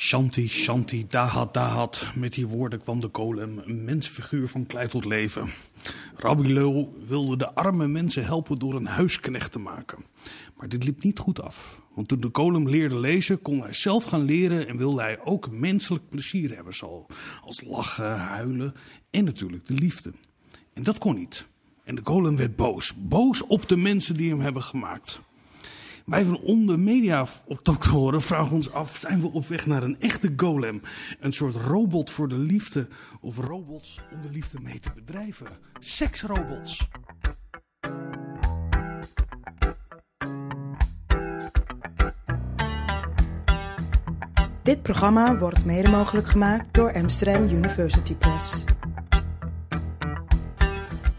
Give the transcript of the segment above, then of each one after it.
Shanti, Shanti, Dahat, Dahat. Met die woorden kwam de golem, een mensfiguur van klei tot leven. Rabbi Lul wilde de arme mensen helpen door een huisknecht te maken. Maar dit liep niet goed af. Want toen de golem leerde lezen, kon hij zelf gaan leren en wilde hij ook menselijk plezier hebben. Zoals lachen, huilen en natuurlijk de liefde. En dat kon niet. En de golem werd boos. Boos op de mensen die hem hebben gemaakt. Wij van onder media horen vragen ons af: zijn we op weg naar een echte golem? Een soort robot voor de liefde of robots om de liefde mee te bedrijven? Seksrobots. Dit programma wordt mede mogelijk gemaakt door Amsterdam University Press.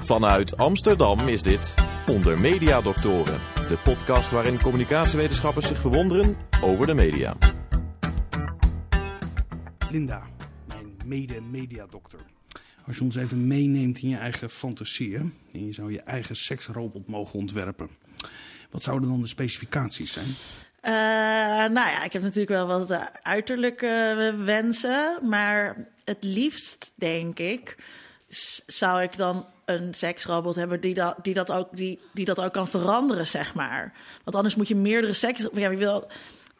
Vanuit Amsterdam is dit Onder Media Doctoren, de podcast waarin communicatiewetenschappers zich verwonderen over de media. Linda, mijn mede-mediadokter. Als je ons even meeneemt in je eigen fantasieën en je zou je eigen seksrobot mogen ontwerpen, wat zouden dan de specificaties zijn? Uh, nou ja, ik heb natuurlijk wel wat uh, uiterlijke wensen, maar het liefst denk ik zou ik dan een seksrobot hebben die dat, die dat, ook, die, die dat ook kan veranderen, zeg maar. Want anders moet je meerdere seks... Ja, je wil,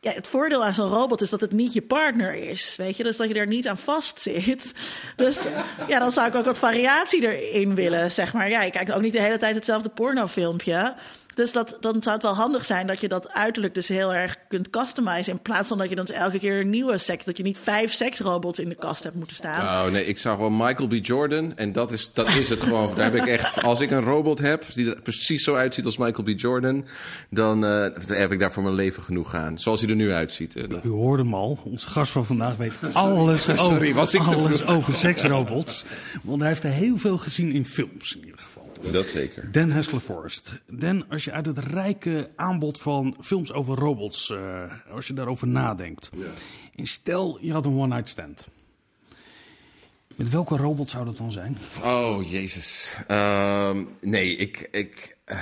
ja, het voordeel aan zo'n robot is dat het niet je partner is, weet je. Dus dat je er niet aan vast zit. Dus ja, dan zou ik ook wat variatie erin willen, zeg maar. Ja, ik kijk ook niet de hele tijd hetzelfde pornofilmpje. Dus dat, dan zou het wel handig zijn dat je dat uiterlijk dus heel erg kunt customizen. In plaats van dat je dan elke keer een nieuwe seks. Dat je niet vijf seksrobots in de kast hebt moeten staan. Oh nee, ik zag wel Michael B. Jordan. En dat is, dat is het gewoon. Daar heb ik echt. Als ik een robot heb die er precies zo uitziet als Michael B. Jordan. Dan uh, heb ik daar voor mijn leven genoeg aan. Zoals hij er nu uitziet. Uh, U hoorde hem al. Onze gast van vandaag weet alles, Sorry, over, was ik alles over seksrobots. Want hij heeft er heel veel gezien in films in ieder geval. Dat zeker. Dan Haskell Forrest. Dan, als je uit het rijke aanbod van films over robots, uh, als je daarover nadenkt. Ja. En stel, je had een one-night stand. Met welke robot zou dat dan zijn? Oh, jezus. Uh, nee, ik... ik uh,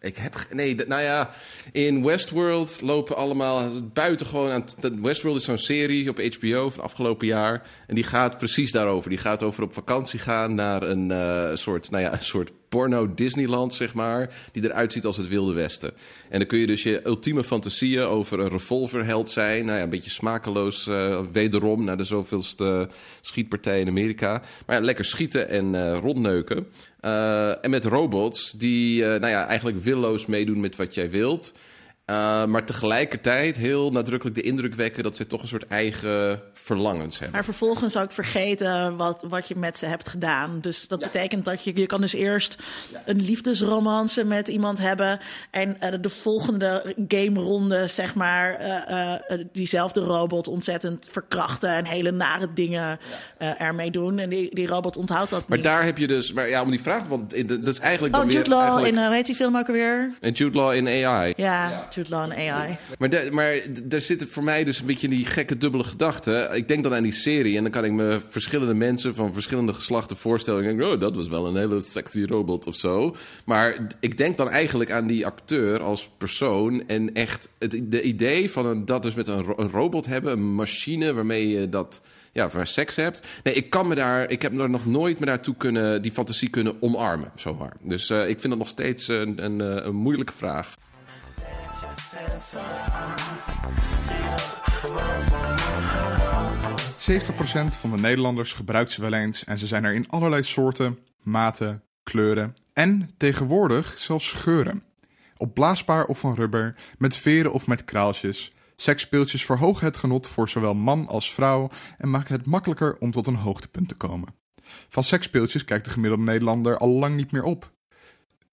ik heb. Nee, nou ja. In Westworld lopen allemaal. Buitengewoon aan. Westworld is zo'n serie op HBO van afgelopen jaar. En die gaat precies daarover. Die gaat over op vakantie gaan naar een uh, soort. Nou ja, een soort porno Disneyland, zeg maar. Die eruit ziet als het Wilde Westen. En dan kun je dus je ultieme fantasieën over een revolverheld zijn. Nou ja, een beetje smakeloos. Uh, wederom naar de zoveelste schietpartij in Amerika. Maar ja, lekker schieten en uh, rondneuken. Uh, en met robots die nou ja, eigenlijk willoos meedoen met wat jij wilt. Uh, maar tegelijkertijd heel nadrukkelijk de indruk wekken dat ze toch een soort eigen verlangens hebben. Maar vervolgens ook vergeten wat, wat je met ze hebt gedaan. Dus dat betekent dat je, je kan dus eerst ja. een liefdesromance met iemand hebben. En uh, de volgende game-ronde, zeg maar, uh, diezelfde robot ontzettend verkrachten en hele nare dingen ermee doen. En die, die robot onthoudt dat maar niet. daar heb je dus, maar ja, om die vraag, want in de, dat is eigenlijk. Oh, Jude Law eigenlijk... in, hoe heet die film ook alweer? En Jude Law in AI. Ja, ja. AI. Maar, de, maar daar zit voor mij dus een beetje die gekke dubbele gedachte. Ik denk dan aan die serie en dan kan ik me verschillende mensen van verschillende geslachten voorstellen. En denk, oh, dat was wel een hele sexy robot of zo. Maar ik denk dan eigenlijk aan die acteur als persoon. En echt het de idee van dat dus met een, een robot hebben, een machine waarmee je dat ja, waar seks hebt. Nee, ik kan me daar, ik heb nog nooit me daartoe kunnen, die fantasie kunnen omarmen, zomaar. Dus uh, ik vind dat nog steeds een, een, een moeilijke vraag. 70% van de Nederlanders gebruikt ze wel eens en ze zijn er in allerlei soorten, maten, kleuren en tegenwoordig zelfs scheuren. Opblaasbaar of van rubber, met veren of met kraaltjes. Seksspeeltjes verhogen het genot voor zowel man als vrouw en maken het makkelijker om tot een hoogtepunt te komen. Van seksspeeltjes kijkt de gemiddelde Nederlander al lang niet meer op.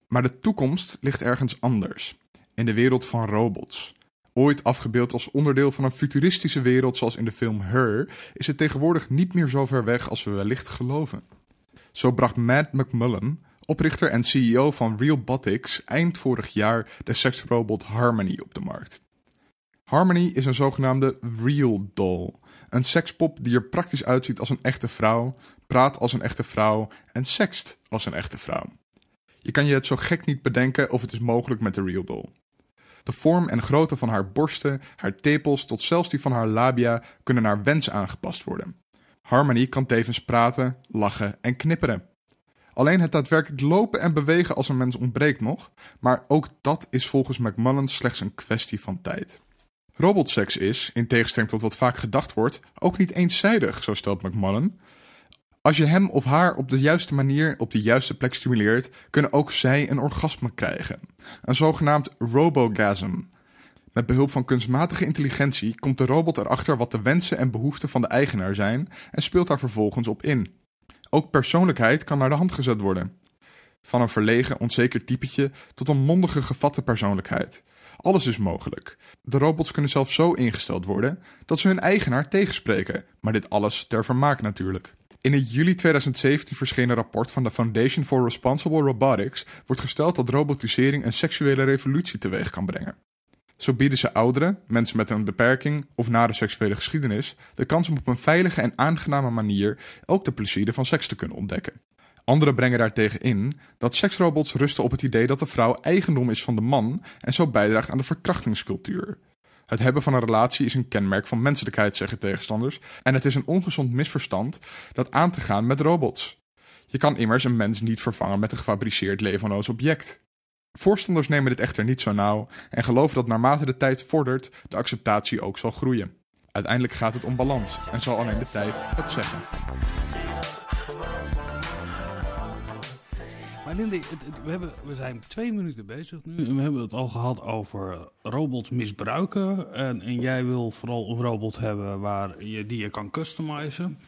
Maar de toekomst ligt ergens anders. In de wereld van robots. Ooit afgebeeld als onderdeel van een futuristische wereld zoals in de film Her, is het tegenwoordig niet meer zo ver weg als we wellicht geloven. Zo bracht Matt McMullen, oprichter en CEO van Realbotics, eind vorig jaar de seksrobot Harmony op de markt. Harmony is een zogenaamde Real Doll, een sekspop die er praktisch uitziet als een echte vrouw, praat als een echte vrouw en sext als een echte vrouw. Je kan je het zo gek niet bedenken of het is mogelijk met de Real Doll. De vorm en grootte van haar borsten, haar tepels tot zelfs die van haar labia kunnen naar wens aangepast worden. Harmony kan tevens praten, lachen en knipperen. Alleen het daadwerkelijk lopen en bewegen als een mens ontbreekt nog, maar ook dat is volgens McMullen slechts een kwestie van tijd. Robotseks is, in tegenstelling tot wat vaak gedacht wordt, ook niet eenzijdig, zo stelt McMullen. Als je hem of haar op de juiste manier op de juiste plek stimuleert, kunnen ook zij een orgasme krijgen. Een zogenaamd robogasm. Met behulp van kunstmatige intelligentie komt de robot erachter wat de wensen en behoeften van de eigenaar zijn en speelt daar vervolgens op in. Ook persoonlijkheid kan naar de hand gezet worden. Van een verlegen, onzeker typetje tot een mondige, gevatte persoonlijkheid. Alles is mogelijk. De robots kunnen zelfs zo ingesteld worden dat ze hun eigenaar tegenspreken, maar dit alles ter vermaak natuurlijk. In het juli 2017 verschenen rapport van de Foundation for Responsible Robotics wordt gesteld dat robotisering een seksuele revolutie teweeg kan brengen. Zo bieden ze ouderen, mensen met een beperking of nare seksuele geschiedenis de kans om op een veilige en aangename manier ook de plezieren van seks te kunnen ontdekken. Anderen brengen daartegen in dat seksrobots rusten op het idee dat de vrouw eigendom is van de man en zo bijdraagt aan de verkrachtingscultuur. Het hebben van een relatie is een kenmerk van menselijkheid, zeggen tegenstanders, en het is een ongezond misverstand dat aan te gaan met robots. Je kan immers een mens niet vervangen met een gefabriceerd levenloos object. Voorstanders nemen dit echter niet zo nauw en geloven dat naarmate de tijd vordert, de acceptatie ook zal groeien. Uiteindelijk gaat het om balans en zal alleen de tijd het zeggen. Maar Lindy, we, hebben, we zijn twee minuten bezig nu. En we hebben het al gehad over robots misbruiken. En, en jij wil vooral een robot hebben waar je, die je kan customizen.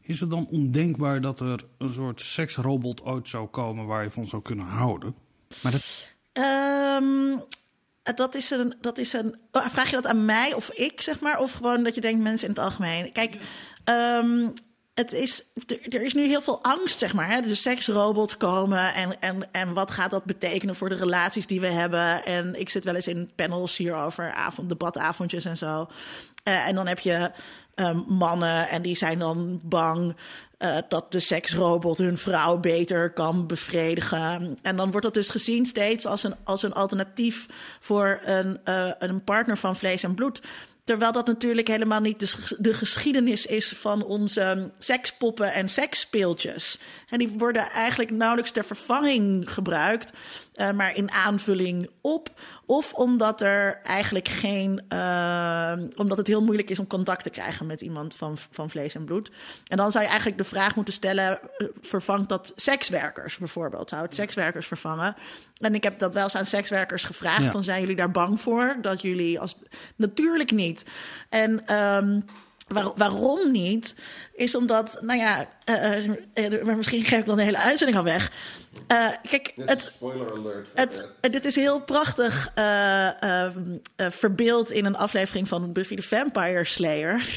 Is het dan ondenkbaar dat er een soort seksrobot ooit zou komen waar je van zou kunnen houden? Maar dat, Ehm, dat is een. Dat is een oh, vraag je dat aan mij of ik, zeg maar? Of gewoon dat je denkt mensen in het algemeen? Kijk, ehm, het is, er is nu heel veel angst, zeg maar. Hè? De seksrobots komen en, en, en wat gaat dat betekenen voor de relaties die we hebben? En ik zit wel eens in panels hierover, avond, debatavondjes en zo. Eh, en dan heb je ehm, mannen en die zijn dan bang eh, dat de seksrobot hun vrouw beter kan bevredigen. En dan wordt dat dus gezien steeds als een, als een alternatief voor een, eh, een partner van vlees en bloed. Terwijl dat natuurlijk helemaal niet de, sch- de geschiedenis is van onze sekspoppen en seksspeeltjes. En die worden eigenlijk nauwelijks ter vervanging gebruikt, eh, maar in aanvulling op. Of omdat er eigenlijk geen. eh, omdat het heel moeilijk is om contact te krijgen met iemand van, van vlees en bloed. En dan zou je eigenlijk de vraag moeten stellen: eh, vervangt dat sekswerkers bijvoorbeeld? Zou het sekswerkers vervangen? En ik heb dat wel eens aan sekswerkers gevraagd: Ja. van zijn jullie daar bang voor? Dat jullie als. Natuurlijk niet. En. ehm, Waar- waarom niet? Is omdat, nou ja, eh, eh, maar misschien geef ik dan de hele uitzending al weg. Eh, kijk, het, Spoiler alert. het, eh, dit is heel prachtig eh, eh, eh, verbeeld in een aflevering van Buffy the Vampire Slayer.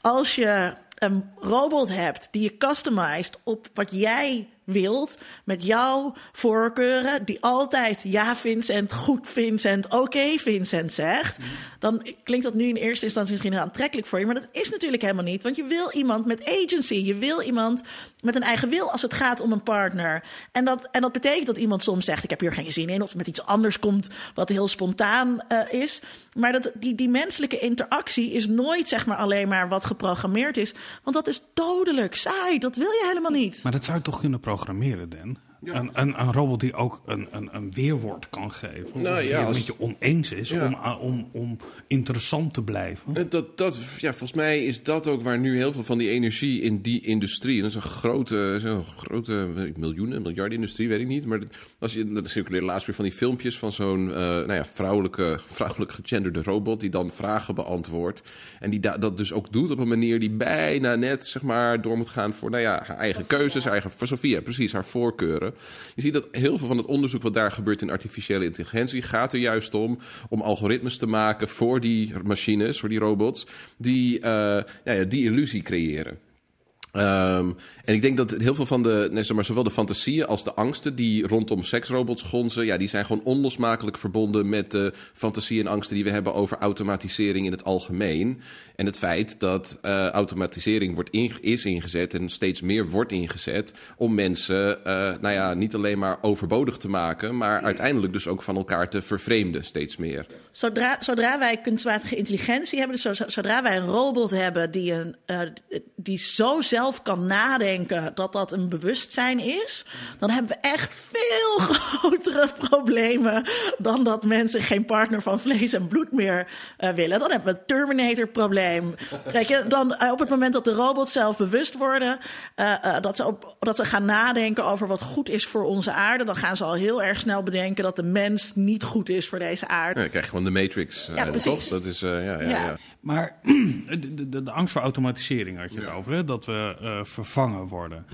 Als je een robot hebt die je customized op wat jij wilt, met jouw voorkeuren, die altijd ja Vincent, goed Vincent, oké Vincent zegt, dan klinkt dat nu in eerste instantie misschien heel aantrekkelijk voor je, maar dat is natuurlijk helemaal niet, want je wil iemand met agency, je wil iemand met een eigen wil als het gaat om een partner. En dat, en dat betekent dat iemand soms zegt, ik heb hier geen zin in, of met iets anders komt wat heel spontaan eh, is. Maar dat, die, die menselijke interactie is nooit zeg maar alleen maar wat geprogrammeerd is, want dat is dodelijk saai, dat wil je helemaal niet. maar dat zou je toch kunnen programmeren, Dan? Een, een, een robot die ook een, een, een weerwoord kan geven. Nou die ja, het als- met je oneens is Ja. om, om, om interessant te blijven. Dat, dat, ja, volgens mij is dat ook waar nu heel veel van die energie in die industrie. En dat is een grote, zo'n grote miljoenen, miljarden industrie, weet ik niet. Maar dat- als je, dat circuleert laatst weer van die filmpjes van zo'n eh, nou ja, vrouwelijke, vrouwelijk gegenderde robot die dan vragen beantwoordt. En die da- dat dus ook doet op een manier die bijna net zeg maar door moet gaan voor nou ja, haar eigen keuzes, haar eigen, voor Sophia, precies, haar voorkeuren. Je ziet dat heel veel van het onderzoek wat daar gebeurt in artificiële intelligentie gaat er juist om om algoritmes te maken voor die machines, voor die robots, die eh, ja, die illusie creëren. Ehm, en ik denk dat heel veel van de, nee, zeg maar, zowel de fantasieën als de angsten die rondom seksrobots gonzen, ja, die zijn gewoon onlosmakelijk verbonden met de fantasieën en angsten die we hebben over automatisering in het algemeen. En het feit dat uh, automatisering wordt is ingezet en steeds meer wordt ingezet om mensen, uh, nou ja, niet alleen maar overbodig te maken, maar uiteindelijk dus ook van elkaar te vervreemden steeds meer. Zodra, zodra wij kunstmatige intelligentie hebben, dus zodra wij een robot hebben die, een, uh, die zo zelf kan nadenken dat dat een bewustzijn is, dan hebben we echt veel grotere problemen dan dat mensen geen partner van vlees en bloed meer willen. Dan hebben we het Terminator-probleem. Kijk je, dan eh, op het moment dat de robots zelf bewust worden, uh, uh, dat, ze op, dat ze gaan nadenken over wat goed is voor onze aarde, dan gaan ze al heel erg snel bedenken dat de mens niet goed is voor deze aarde. Ja, dan krijg je gewoon de Matrix. ja, precies. Dat is, ja, ja, ja. Maar de, de, de, angst voor automatisering had je het over, hè? dat we vervangen worden.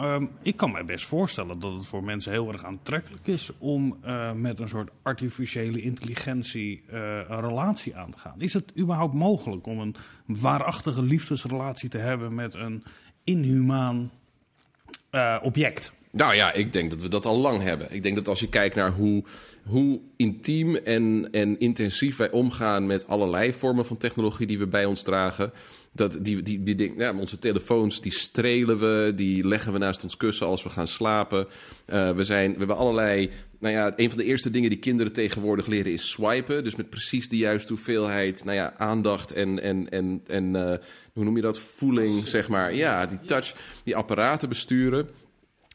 Um, ik kan mij best voorstellen dat het voor mensen heel erg aantrekkelijk is om uh, met een soort artificiële intelligentie uh, een relatie aan te gaan. Is het überhaupt mogelijk om een waarachtige liefdesrelatie te hebben met een inhumaan object? Nou ja, ik denk dat we dat al lang hebben. Ik denk dat als je kijkt naar hoe, hoe intiem en, en intensief wij omgaan met allerlei vormen van technologie die we bij ons dragen. Dat die, die, die ding, ja, onze telefoons, die strelen we, die leggen we naast ons kussen als we gaan slapen. Uh, we, zijn, we hebben allerlei. Nou ja, een van de eerste dingen die kinderen tegenwoordig leren is swipen. Dus met precies de juiste hoeveelheid nou ja, aandacht en, en, en, en uh, hoe noem je dat? Voeling, zeg maar. Ja, die touch, die apparaten besturen.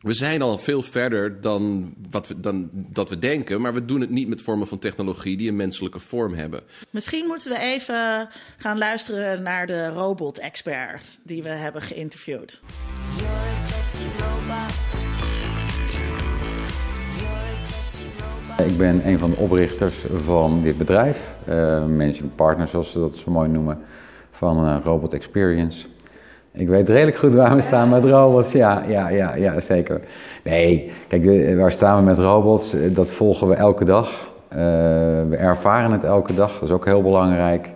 We zijn al veel verder dan, wat we, dan dat we denken, maar we doen het niet met vormen van technologie die een menselijke vorm hebben. Misschien moeten we even gaan luisteren naar de robot-expert die we hebben geïnterviewd. Ik ben een van de oprichters van dit bedrijf, uh, managing partner zoals ze dat zo mooi noemen, van uh, Robot Experience. Ik weet redelijk goed waar we staan met robots. Ja, ja, ja, ja zeker. Nee, kijk, waar staan we met robots? Dat volgen we elke dag. Uh, we ervaren het elke dag. Dat is ook heel belangrijk.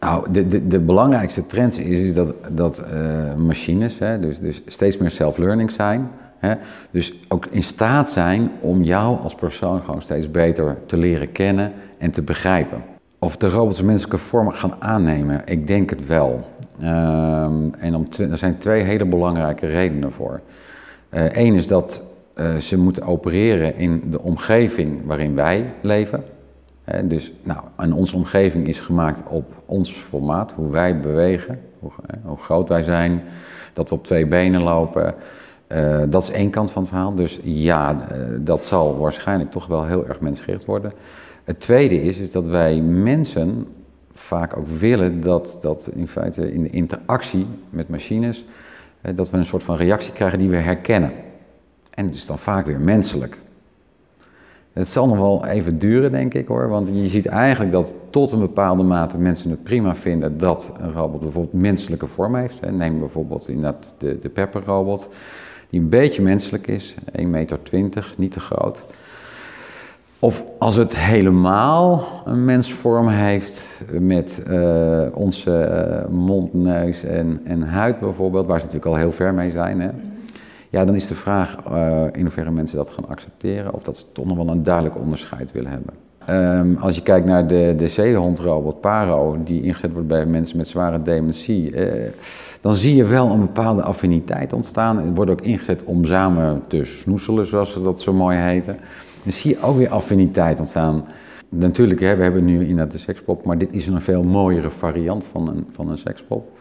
Nou, de, de, de belangrijkste trend is, is dat, dat uh, machines hè, dus, dus steeds meer self-learning zijn. Hè, dus ook in staat zijn om jou als persoon gewoon steeds beter te leren kennen en te begrijpen. Of de robots menselijke vorm gaan aannemen, ik denk het wel. Um, en er zijn twee hele belangrijke redenen voor. Eén uh, is dat uh, ze moeten opereren in de omgeving waarin wij leven. Dus nou, en onze omgeving is gemaakt op ons formaat, hoe wij bewegen, hoe, groot wij zijn, dat we op twee benen lopen. dat is één kant van het verhaal. Dus ja, dat zal waarschijnlijk toch wel heel erg mensgericht worden. Het tweede is, is dat wij mensen vaak ook willen dat, dat in feite in de interactie met machines, dat we een soort van reactie krijgen die we herkennen. En het is dan vaak weer menselijk. Het zal nog wel even duren, denk ik hoor. Want je ziet eigenlijk dat tot een bepaalde mate mensen het prima vinden dat een robot bijvoorbeeld menselijke vorm heeft. Neem bijvoorbeeld inderdaad de, de Pepper-robot, die een beetje menselijk is, 1,20 meter, niet te groot. Of als het helemaal een mensvorm heeft met uh, onze uh, mond, neus en, en huid bijvoorbeeld, waar ze natuurlijk al heel ver mee zijn. Hè? Ja, dan is de vraag uh, in hoeverre mensen dat gaan accepteren of dat ze toch nog wel een duidelijk onderscheid willen hebben. Um, als je kijkt naar de, de zeehondrobot Paro, die ingezet wordt bij mensen met zware dementie, dan zie je wel een bepaalde affiniteit ontstaan. Het wordt ook ingezet om samen te snoezelen, zoals ze dat zo mooi heten. Dan zie je ook weer affiniteit ontstaan. Natuurlijk, hè, we hebben nu inderdaad de sekspop, maar dit is een veel mooiere variant van een, van een sekspop.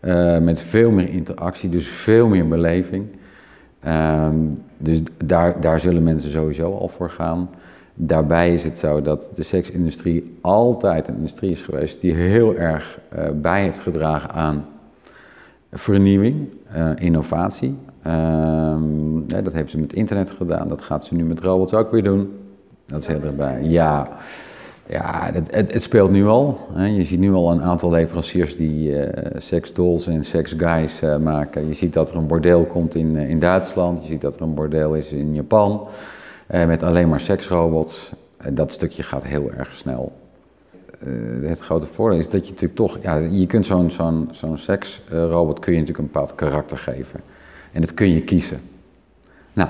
Uh, met veel meer interactie, dus veel meer beleving. Uh, dus daar, daar zullen mensen sowieso al voor gaan. Daarbij is het zo dat de seksindustrie altijd een industrie is geweest die heel erg uh, bij heeft gedragen aan vernieuwing, uh, innovatie. Ja, dat heeft ze met internet gedaan, dat gaat ze nu met robots ook weer doen. Dat is heel erbij. Ja, ja het, het, speelt nu al. Hè. Je ziet nu al een aantal leveranciers die uh, seksdolls en seksguys uh, maken. Je ziet dat er een bordeel komt in, uh, in Duitsland. Je ziet dat er een bordeel is in Japan. met alleen maar seksrobots. dat stukje gaat heel erg snel. eh, het grote voordeel is dat je natuurlijk toch, ja, je kunt zo'n zo'n zo'n seksrobot kun je natuurlijk een bepaald karakter geven. En dat kun je kiezen. Nou,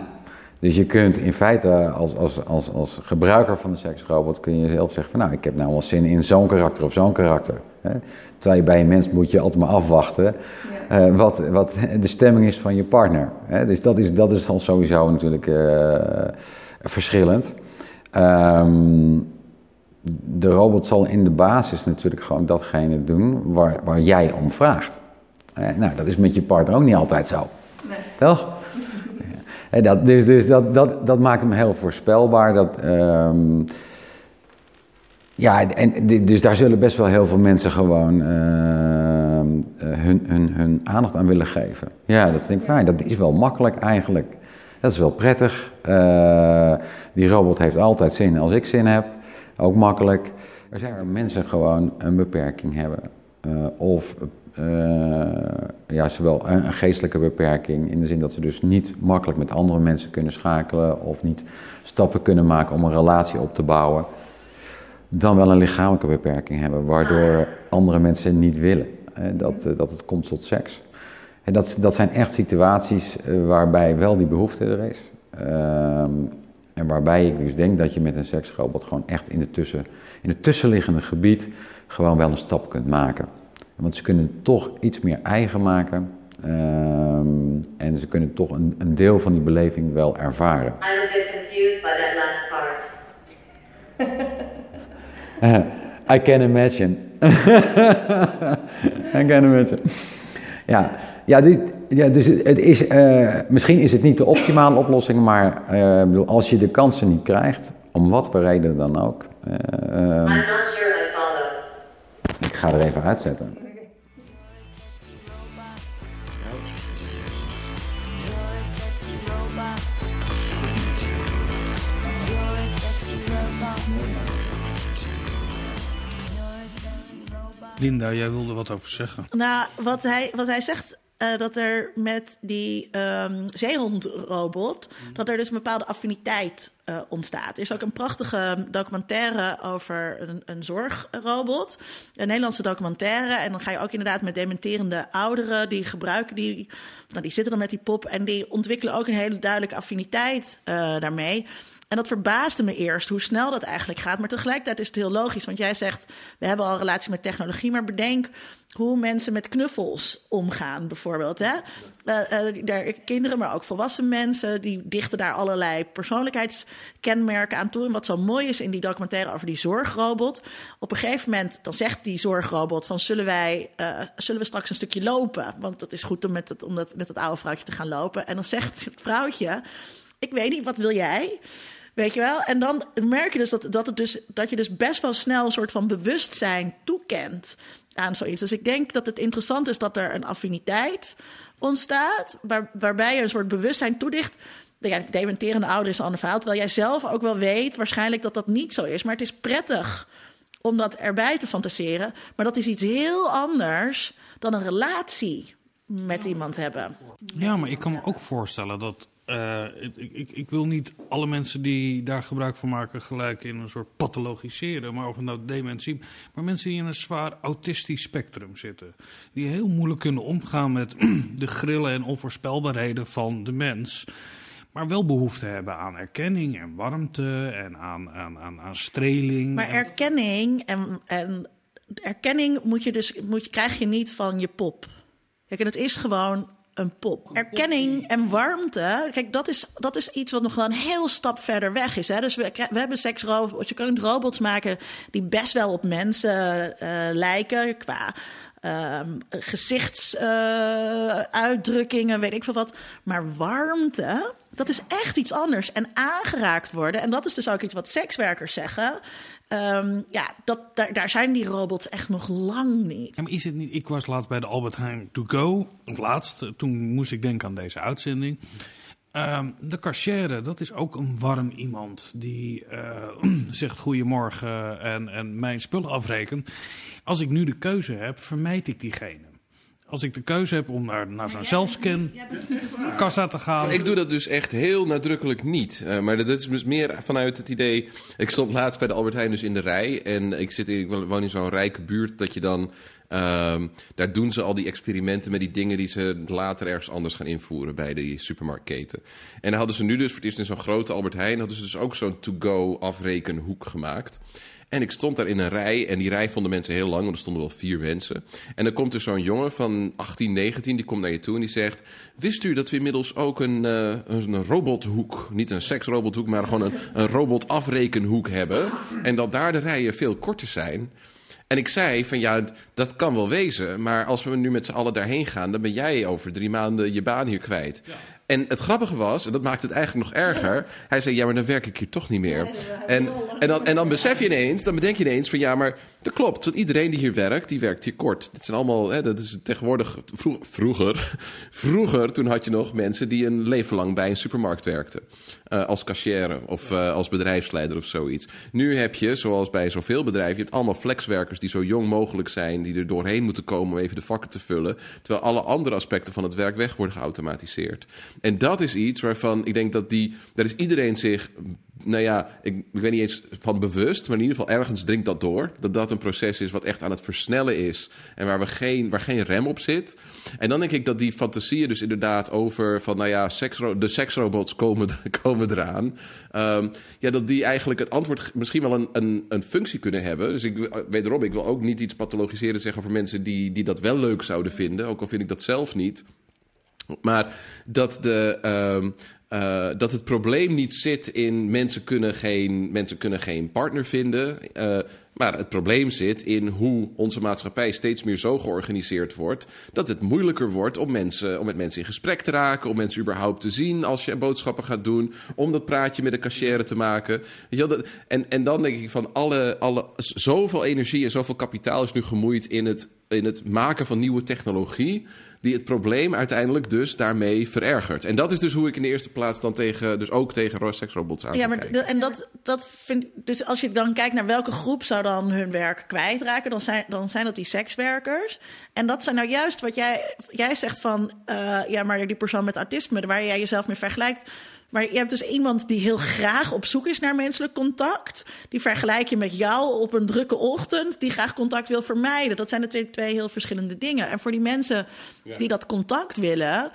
dus je kunt in feite als, als, als, als gebruiker van de seksrobot kun je zelf zeggen van nou, ik heb nou wel zin in zo'n karakter of zo'n karakter. Hè? Terwijl je bij een mens moet je altijd maar afwachten eh, wat, wat de stemming is van je partner. Hè? Dus dat is, dat is dan sowieso natuurlijk eh, verschillend. Ehm, de robot zal in de basis natuurlijk gewoon datgene doen waar, waar jij om vraagt. Nou, dat is met je partner ook niet altijd zo. Nee. Toch? En dat, dus dus dat, dat, dat maakt hem heel voorspelbaar. Dat, ehm, ja, en dus daar zullen best wel heel veel mensen gewoon ehm, eh, hun, hun, hun aandacht aan willen geven. Ja, dat denk ik, fijn. dat is wel makkelijk eigenlijk. Dat is wel prettig. Uh, die robot heeft altijd zin als ik zin heb. Ook makkelijk. Er zijn er mensen gewoon een beperking hebben. Uh, of ja, zowel een, geestelijke beperking, in de zin dat ze dus niet makkelijk met andere mensen kunnen schakelen of niet stappen kunnen maken om een relatie op te bouwen, dan wel een lichamelijke beperking hebben, waardoor andere mensen niet willen dat, uh, dat het komt tot seks. En dat, dat zijn echt situaties uh, waarbij wel die behoefte er is. Ehm, en waarbij ik dus denk dat je met een seksrobot gewoon echt in, de tussen, in het tussenliggende gebied gewoon wel een stap kunt maken. Want ze kunnen toch iets meer eigen maken. Um, en ze kunnen toch een, een, deel van die beleving wel ervaren. I'm a bit confused by that last part. I can imagine. I can imagine. Ja, ja, dit, ja dus het is, uh, misschien is het niet de optimale oplossing, maar uh, bedoel, als je de kansen niet krijgt, om wat voor reden dan ook. Um, sure ik ga er even uitzetten. Linda, jij wilde wat over zeggen. Nou, wat hij, wat hij zegt, uh, dat er met die um, zeehondrobot, mm. dat er dus een bepaalde affiniteit uh, ontstaat. Er is ook een prachtige documentaire over een, een, zorgrobot. Een Nederlandse documentaire. En dan ga je ook inderdaad met dementerende ouderen, die gebruiken die, nou, die zitten dan met die pop en die ontwikkelen ook een hele duidelijke affiniteit uh, daarmee. En dat verbaasde me eerst hoe snel dat eigenlijk gaat. Maar tegelijkertijd is het heel logisch. Want jij zegt, we hebben al relatie met technologie. Maar bedenk hoe mensen met knuffels omgaan, bijvoorbeeld. Hè? Uh, uh, kinderen, maar ook volwassen mensen, die dichten daar allerlei persoonlijkheidskenmerken aan toe. En wat zo mooi is in die documentaire over die zorgrobot. Op een gegeven moment, dan zegt die zorgrobot van, zullen wij, uh, zullen we straks een stukje lopen? Want dat is goed om met om dat, met het oude vrouwtje te gaan lopen. En dan zegt het vrouwtje, ik weet niet, wat wil jij? Weet je wel? En dan merk je dus dat, dat, het dus dat je dus best wel snel een soort van bewustzijn toekent aan zoiets. Dus ik denk dat het interessant is dat er een affiniteit ontstaat, waar, waarbij je een soort bewustzijn toedicht. Ja, dementerende ouder is een ander verhaal. Terwijl jij zelf ook wel weet, waarschijnlijk dat dat niet zo is. Maar het is prettig om dat erbij te fantaseren. Maar dat is iets heel anders dan een relatie met iemand hebben. Ja, maar ik kan me ook voorstellen dat uh, ik, ik, ik, wil niet alle mensen die daar gebruik van maken gelijk in een soort pathologiseren, maar of het nou dementie, maar mensen die in een zwaar autistisch spectrum zitten, die heel moeilijk kunnen omgaan met de grillen en onvoorspelbaarheden van de mens, maar wel behoefte hebben aan erkenning en warmte en aan, aan, aan, aan streling. Maar erkenning en, en erkenning moet je dus, moet je, krijg je niet van je pop. Kijk, en het is gewoon een pop. Erkenning en warmte, kijk, dat is, dat is iets wat nog wel een heel stap verder weg is. Hè? Dus we, we hebben seksrobots, je kunt robots maken die best wel op mensen uh, lijken qua um, gezichtsuitdrukkingen, weet ik veel wat. Maar warmte, dat is echt iets anders. En aangeraakt worden, en dat is dus ook iets wat sekswerkers zeggen. Um, ja, dat, daar, zijn die robots echt nog lang niet. Is het niet. Ik was laatst bij de Albert Heijn to go. Of laatst, toen moest ik denken aan deze uitzending. Um, de cashier, dat is ook een warm iemand die uh, zegt goedemorgen en, en mijn spullen afrekent. Als ik nu de keuze heb, vermijd ik diegene. Als ik de keuze heb om naar, naar zo'n zelfscan kassa te gaan. Ik doe dat dus echt heel nadrukkelijk niet. Uh, maar dat is dus meer vanuit het idee... Ik stond laatst bij de Albert Heijn dus in de rij. En ik, zit in, ik woon in zo'n rijke buurt dat je dan... Uh, daar doen ze al die experimenten met die dingen die ze later ergens anders gaan invoeren bij die supermarktketen. En dan hadden ze nu dus voor het eerst in zo'n grote Albert Heijn... hadden ze dus ook zo'n to-go afrekenhoek gemaakt... En ik stond daar in een rij en die rij vonden mensen heel lang, want er stonden wel vier mensen. En dan komt er zo'n jongen van 18, 19, die komt naar je toe en die zegt... Wist u dat we inmiddels ook een, uh, een robothoek, niet een seksrobothoek, maar gewoon een, een robotafrekenhoek hebben? En dat daar de rijen veel korter zijn. En ik zei van ja, dat kan wel wezen. Maar als we nu met z'n allen daarheen gaan, dan ben jij over drie maanden je baan hier kwijt. Ja. En het grappige was, en dat maakt het eigenlijk nog erger. Hij zei, ja, maar dan werk ik hier toch niet meer. En, en, dan, en dan besef je ineens, dan bedenk je ineens van... ja, maar dat klopt, want iedereen die hier werkt, die werkt hier kort. Dit zijn allemaal, hè, dat is tegenwoordig... vroeger, vroeger, toen had je nog mensen die een leven lang bij een supermarkt werkten. Uh, als cashier of uh, als bedrijfsleider of zoiets. Nu heb je, zoals bij zoveel bedrijven... je hebt allemaal flexwerkers die zo jong mogelijk zijn... die er doorheen moeten komen om even de vakken te vullen. Terwijl alle andere aspecten van het werk weg worden geautomatiseerd. En dat is iets waarvan ik denk dat die... daar is iedereen zich nou ja, ik, ik weet niet eens van bewust, maar in ieder geval ergens dringt dat door. Dat dat een proces is wat echt aan het versnellen is en waar, we geen, waar geen rem op zit. En dan denk ik dat die fantasieën dus inderdaad over van, nou ja, de seksrobots komen, komen eraan. Um, ja, dat die eigenlijk het antwoord misschien wel een, een, een functie kunnen hebben. Dus ik, wederom, ik wil ook niet iets pathologiseren zeggen voor mensen die, die dat wel leuk zouden vinden. Ook al vind ik dat zelf niet. Maar dat de, um, uh, dat het probleem niet zit in mensen kunnen geen, mensen kunnen geen partner vinden. Uh, maar het probleem zit in hoe onze maatschappij steeds meer zo georganiseerd wordt. dat het moeilijker wordt om, mensen, om met mensen in gesprek te raken. om mensen überhaupt te zien als je boodschappen gaat doen. om dat praatje met de cashier te maken. Weet je wel, dat, en, en dan denk ik van alle, alle. zoveel energie en zoveel kapitaal is nu gemoeid in het, in het maken van nieuwe technologie die het probleem uiteindelijk dus daarmee verergert. En dat is dus hoe ik in de eerste plaats dan tegen, dus ook tegen seksrobots aan Ja, maar en dat, dat vind dus als je dan kijkt naar welke groep zou dan hun werk kwijtraken, dan zijn, dan zijn dat die sekswerkers. En dat zijn nou juist wat jij, jij zegt van, uh, ja, maar die persoon met autisme, waar jij jezelf mee vergelijkt maar je hebt dus iemand die heel graag op zoek is naar menselijk contact. Die vergelijk je met jou op een drukke ochtend, die graag contact wil vermijden. Dat zijn natuurlijk twee heel verschillende dingen. En voor die mensen die dat contact willen,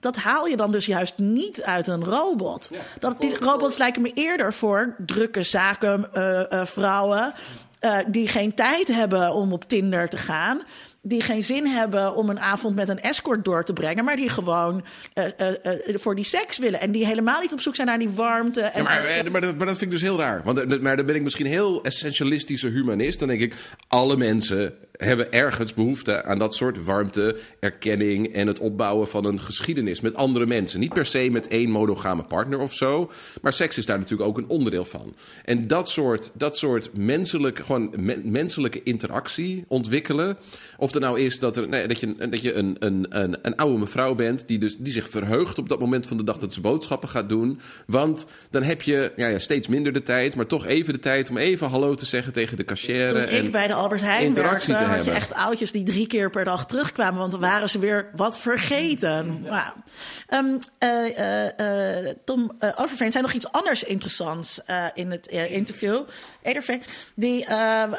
dat haal je dan dus juist niet uit een robot. dat, die robots lijken me eerder voor drukke zakenvrouwen. Uh, uh, die geen tijd hebben om op Tinder te gaan die geen zin hebben om een avond met een escort door te brengen, maar die gewoon uh, uh, voor die seks willen. En die helemaal niet op zoek zijn naar die warmte. En ja, maar, maar, dat, maar, dat, vind ik dus heel raar. Want maar dan ben ik misschien heel essentialistische humanist. Dan denk ik, alle mensen hebben ergens behoefte aan dat soort warmte, erkenning en het opbouwen van een geschiedenis met andere mensen. Niet per se met één monogame partner of zo, maar seks is daar natuurlijk ook een onderdeel van. En dat soort, dat soort menselijke, gewoon menselijke interactie ontwikkelen. Of het nou is dat, er, nee, dat je, dat je een, een, een, een oude mevrouw bent die, dus, die zich verheugt op dat moment van de dag dat ze boodschappen gaat doen. Want dan heb je ja, ja, steeds minder de tijd, maar toch even de tijd om even hallo te zeggen tegen de cashier. Toen ik en bij de Albert Heijn werkte, had je echt oudjes die drie keer per dag terugkwamen, want dan waren ze weer wat vergeten. Ja. Um, uh, uh, Tom uh, Overveen zei nog iets anders interessants in het interview. Ederveen, die,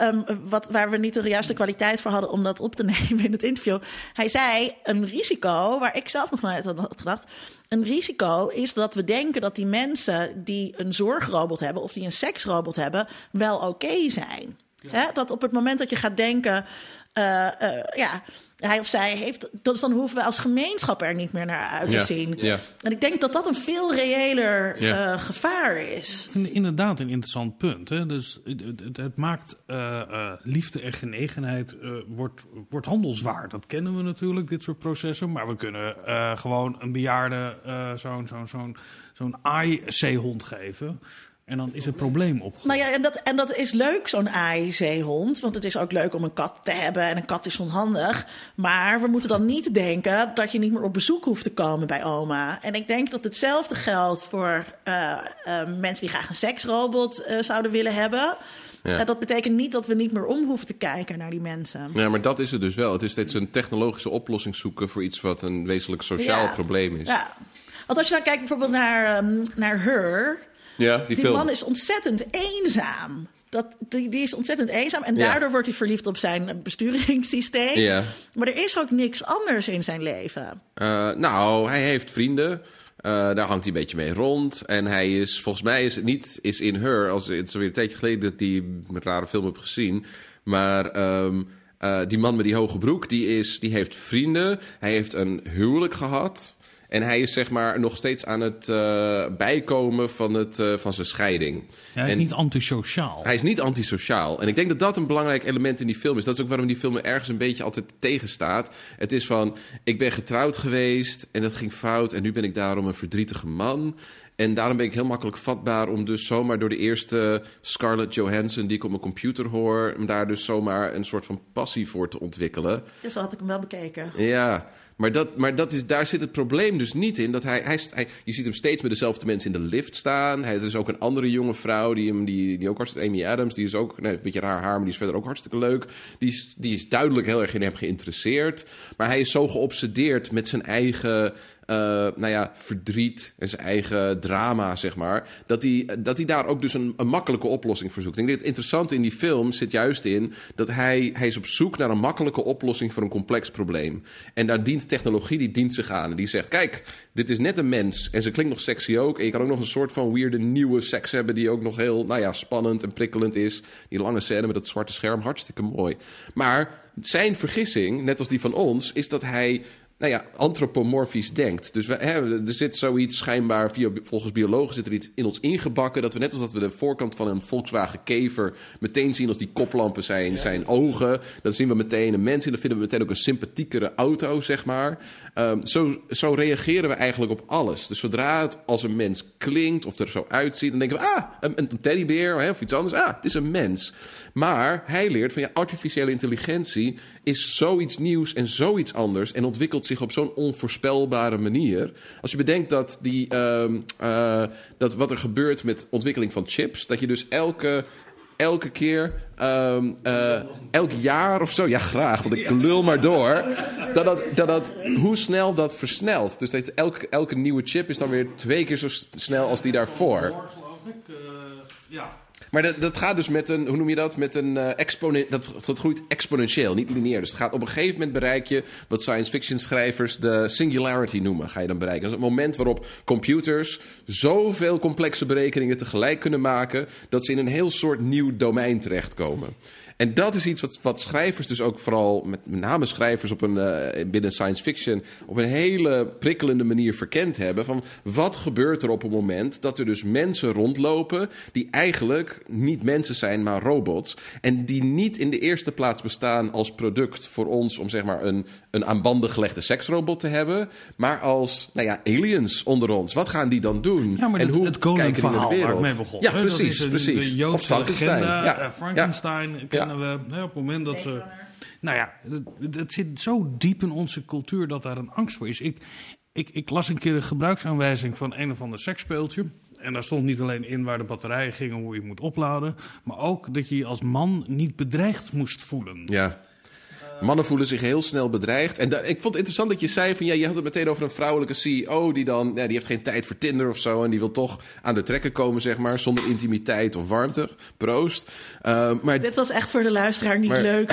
um, wat, waar we niet de juiste kwaliteit voor hadden om dat op te nemen in het interview. Hij zei een risico, waar ik zelf nog nooit aan had gedacht. Een risico is dat we denken dat die mensen die een zorgrobot hebben of die een seksrobot hebben, wel oké zijn. Ja. dat op het moment dat je gaat denken, uh, uh, ja, hij of zij heeft, dus dan hoeven we als gemeenschap er niet meer naar uit te ja. zien. Ja. En ik denk dat dat een veel reëler ja. uh, gevaar is. Ik vind het inderdaad een interessant punt. Hè? Dus het, het, het maakt liefde en genegenheid wordt, wordt handelswaar. Dat kennen we natuurlijk, dit soort processen. Maar we kunnen gewoon een bejaarde zo'n zo'n zo'n zo'n AI-zeehond geven. En dan is het probleem op. Nou ja, en dat, en dat is leuk, zo'n AI-zeehond. Want het is ook leuk om een kat te hebben. En een kat is onhandig. Maar we moeten dan niet denken dat je niet meer op bezoek hoeft te komen bij oma. En ik denk dat hetzelfde geldt voor uh, uh, mensen die graag een seksrobot uh, zouden willen hebben. Ja. En dat betekent niet dat we niet meer om hoeven te kijken naar die mensen. Ja, maar dat is het dus wel. Het is steeds een technologische oplossing zoeken voor iets wat een wezenlijk sociaal Ja. probleem is. Ja. Want als je dan kijkt bijvoorbeeld naar, ehm, naar Her... Ja, die, Die film. man is ontzettend eenzaam. Dat, die, die is ontzettend eenzaam en Ja. daardoor wordt hij verliefd op zijn besturingssysteem. Ja. Maar er is ook niks anders in zijn leven. Eh, nou, hij heeft vrienden. Eh, daar hangt hij een beetje mee rond. En hij is, volgens mij is het niet is in Her, als het is alweer een tijdje geleden dat ik die rare film heb gezien. Maar ehm, eh, die man met die hoge broek, die, is, die heeft vrienden. Hij heeft een huwelijk gehad. En hij is zeg maar nog steeds aan het eh, bijkomen van, het, eh, van zijn scheiding. Hij is En- niet antisociaal. hij is niet antisociaal. En ik denk dat dat een belangrijk element in die film is. Dat is ook waarom die film er ergens een beetje altijd tegenstaat. Het is van, ik ben getrouwd geweest en dat ging fout... en nu ben ik daarom een verdrietige man. En daarom ben ik heel makkelijk vatbaar om dus zomaar door de eerste Scarlett Johansson... die ik op mijn computer hoor, om daar dus zomaar een soort van passie voor te ontwikkelen. Dus had ik hem wel bekeken. Ja, maar, dat, maar dat is, daar zit het probleem dus niet in. Dat hij, hij, hij- je ziet hem steeds met dezelfde mensen in de lift staan. Hij er is ook een andere jonge vrouw, die, hem, die, die ook hartstikke... Amy Adams, die is ook nee, een beetje raar haar, maar die is verder ook hartstikke leuk. Die is, die is duidelijk heel erg in hem geïnteresseerd. Maar hij is zo geobsedeerd met zijn eigen... eh, nou ja, verdriet en zijn eigen drama, zeg maar. Dat hij, dat hij daar ook dus een, een makkelijke oplossing voor zoekt. Ik denk het interessante in die film zit juist in dat hij, hij is op zoek naar een makkelijke oplossing voor een complex probleem. En daar dient technologie, die dient zich aan. En die zegt, kijk, dit is net een mens. En ze klinkt nog sexy ook. En je kan ook nog een soort van weirde nieuwe seks hebben... die ook nog heel, nou ja, spannend en prikkelend is. Die lange scène met dat zwarte scherm, hartstikke mooi. Maar zijn vergissing, net als die van ons, is dat hij nou ja, antropomorfisch denkt. Dus we, hè, er zit zoiets schijnbaar, via, volgens biologen zit er iets in ons ingebakken... dat we net als dat we de voorkant van een Volkswagen Kever meteen zien als die koplampen zijn, zijn ogen. Dan zien we meteen een mens in, dan vinden we meteen ook een sympathiekere auto, zeg maar. Ehm, zo, zo reageren we eigenlijk op alles. Dus zodra het als een mens klinkt of er zo uitziet... dan denken we, ah, een, een teddybeer hè, of iets anders. Ah, het is een mens. Maar hij leert van ja, artificiële intelligentie is zoiets nieuws en zoiets anders en ontwikkelt zich op zo'n onvoorspelbare manier. Als je bedenkt dat, die, ehm, eh, dat wat er gebeurt met ontwikkeling van chips, dat je dus elke, elke keer, ehm, eh, elk jaar of zo, ja graag, want ik lul maar door, dat dat, dat dat, hoe snel dat versnelt. Dus dat elke, elke nieuwe chip is dan weer twee keer zo snel als die daarvoor. geloof ik. ja. Maar dat, dat gaat dus met een, hoe noem je dat? Met een eh exponent, dat, dat groeit exponentieel, niet lineair. Dus het gaat op een gegeven moment bereik je wat science fiction schrijvers de singularity noemen. Ga je dan bereiken. Dat is het moment waarop computers zoveel complexe berekeningen tegelijk kunnen maken dat ze in een heel soort nieuw domein terechtkomen. En dat is iets wat, wat schrijvers dus ook vooral, met, met name schrijvers op een, eh, binnen science fiction, op een hele prikkelende manier verkend hebben. Van wat gebeurt er op een moment dat er dus mensen rondlopen die eigenlijk niet mensen zijn, maar robots. En die niet in de eerste plaats bestaan als product voor ons om zeg maar een, een aan banden gelegde seksrobot te hebben, maar als nou ja, aliens onder ons. Wat gaan die dan doen? Ja, maar en het, hoe het kijken die naar Golem-verhaal de waar wereld? ik mee begon. Ja, precies, precies. De Of Joodse Frankenstein. legende, Ja, eh, Frankenstein kennen we. Hè, op het moment dat ze... Nou ja, het, het zit zo diep in onze cultuur dat daar een angst voor is. Ik, ik, ik las een keer een gebruiksaanwijzing van een of ander seksspeeltje. En daar stond niet alleen in waar de batterijen gingen, hoe je moet opladen. Maar ook dat je je als man niet bedreigd moest voelen. Ja. Mannen voelen zich heel snel bedreigd. En ik vond het interessant dat je zei van ja, je had het meteen over een vrouwelijke CEO die dan, ja, die heeft geen tijd voor Tinder of zo en die wil toch aan de trekken komen, zeg maar, zonder intimiteit of warmte. Proost. Uh, maar Dit was echt voor de luisteraar niet Maar- leuk.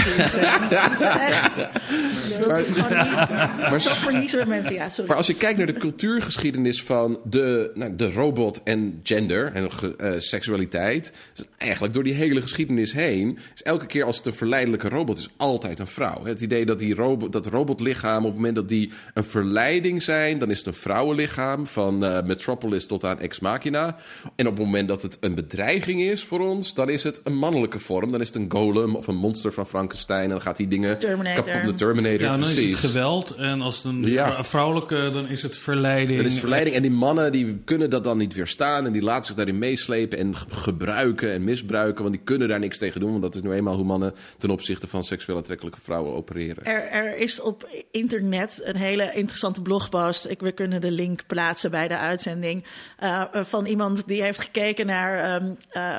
Maar- als je kijkt naar de cultuurgeschiedenis van de, nou, de robot en gender en eh, seksualiteit, is eigenlijk door die hele geschiedenis heen, is elke keer als het een verleidelijke robot is, altijd een vrouw. Het idee dat die robot, dat robotlichaam, op het moment dat die een verleiding zijn, dan is het een vrouwenlichaam, van eh, Metropolis tot aan Ex Machina. En op het moment dat het een bedreiging is voor ons, dan is het een mannelijke vorm. Dan is het een golem of een monster van Frankenstein. En dan gaat die dingen Terminator. kapot. De Terminator, Ja, dan is precies. het geweld. En als het een Ja. vrouwelijke, dan is het verleiding. Dat is verleiding. En die mannen die kunnen dat dan niet weerstaan. En die laten zich daarin meeslepen en ge- gebruiken en misbruiken. Want die kunnen daar niks tegen doen. Want dat is nu eenmaal hoe mannen ten opzichte van seksueel aantrekkelijke vrouwen opereren. Er, er is op internet een hele interessante blogpost. Ik, we kunnen de link plaatsen bij de uitzending. Uh, van iemand die heeft gekeken naar uh,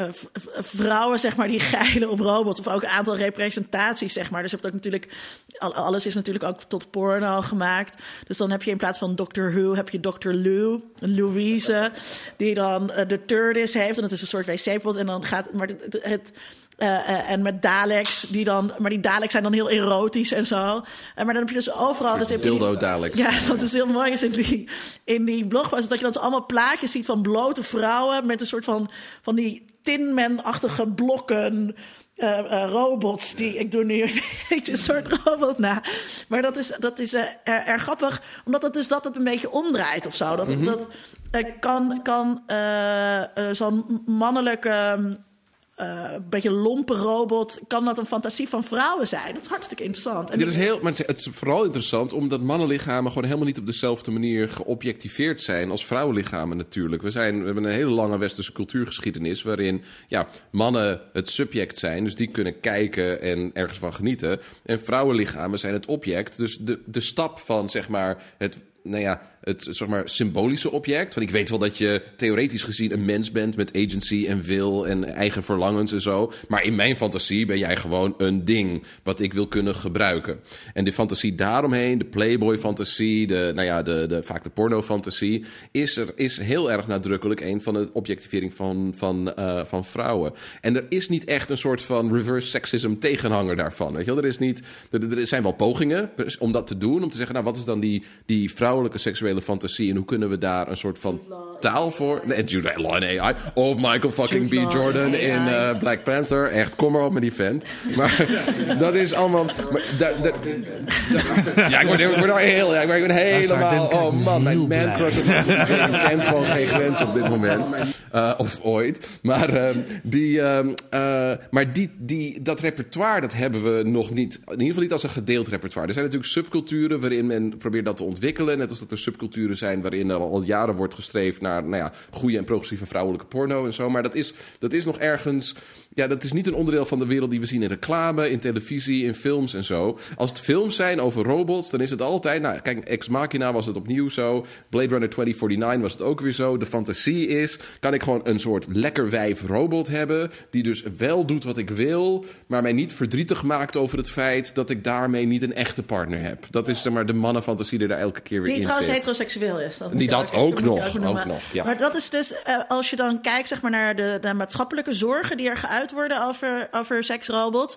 uh, vrouwen, zeg maar, die geilen op robots. Of ook een aantal representaties, zeg maar. Dus je hebt ook natuurlijk... Alles is natuurlijk ook tot porno gemaakt. Dus dan heb je in plaats van Dr. Who... heb je Dr. Lou, Louise... die dan de TARDIS heeft. En dat is een soort wc-pot. En dan gaat... Maar het, het uh, uh, en met Daleks, die dan, maar die Daleks zijn dan heel erotisch en zo. Uh, maar dan heb je dus overal. Dus dildo Daleks. Ja, dat is heel mooi is in die, in die blogpost. Dat je dan dus allemaal plaatjes ziet van blote vrouwen met een soort van, van die Tinman-achtige blokken. Uh, uh, robots. Die, ik doe nu een beetje een soort robot na. Maar dat is, dat is uh, erg grappig. Omdat het dus dat het een beetje omdraait of zo. Dat, mm -hmm. dat kan, kan zo'n mannelijke uh, een beetje lompe robot. Kan dat een fantasie van vrouwen zijn? Dat is hartstikke interessant. En dit is heel, maar het is vooral interessant omdat mannenlichamen gewoon helemaal niet op dezelfde manier geobjectiveerd zijn als vrouwenlichamen natuurlijk. We, zijn, we hebben een hele lange westerse cultuurgeschiedenis waarin ja, mannen het subject zijn, dus die kunnen kijken en ergens van genieten. En vrouwenlichamen zijn het object. Dus de, de stap van zeg maar het nou ja, het zeg maar, symbolische object. Want ik weet wel dat je theoretisch gezien een mens bent met agency en wil en eigen verlangens en zo. Maar in mijn fantasie ben jij gewoon een ding wat ik wil kunnen gebruiken. En de fantasie daaromheen, de Playboy-fantasie, de, nou ja, de, de, vaak de porno-fantasie, is, er, is heel erg nadrukkelijk een van de objectivering van, van, uh, van vrouwen. En er is niet echt een soort van reverse sexism tegenhanger daarvan. Weet je wel? Er, is niet, er, er zijn wel pogingen om dat te doen, om te zeggen, nou wat is dan die, die vrouwelijke seksuele fantasie en hoe kunnen we daar een soort van taal voor. Nee, Jude Law en AI. Of Michael fucking B. Jordan in uh, Black Panther. Echt, kom maar op met die vent. Maar dat is allemaal. Maar, da, da, da, ja, ik word, ik word heel. Ja, ik word helemaal. Oh man, mijn man crush kent gewoon geen grens op dit moment. Uh, of ooit. Maar, uh, die, maar die, die, dat repertoire, dat hebben we nog niet. In ieder geval niet als een gedeeld repertoire. Er zijn natuurlijk subculturen waarin men probeert dat te ontwikkelen. Net als dat er subculturen zijn waarin er al jaren wordt gestreefd naar nou ja, goede en progressieve vrouwelijke porno en zo. Maar dat is, dat is nog ergens. Ja, dat is niet een onderdeel van de wereld die we zien in reclame, in televisie, in films en zo. Als het films zijn over robots, dan is het altijd. Nou, kijk, Ex Machina was het opnieuw zo. Blade Runner 2049 was het ook weer zo. De fantasie is: kan ik gewoon een soort lekker wijf robot hebben. Die dus wel doet wat ik wil, maar mij niet verdrietig maakt over het feit dat ik daarmee niet een echte partner heb. Dat is zeg maar de mannenfantasie die daar elke keer weer die in trouwens zit. Heteroseksueel is. Dat die dat ook, nog. Ook, nog ja. Maar dat is dus, uh, als je dan kijkt zeg maar, naar de, de maatschappelijke zorgen die er geuit worden over, over seksrobots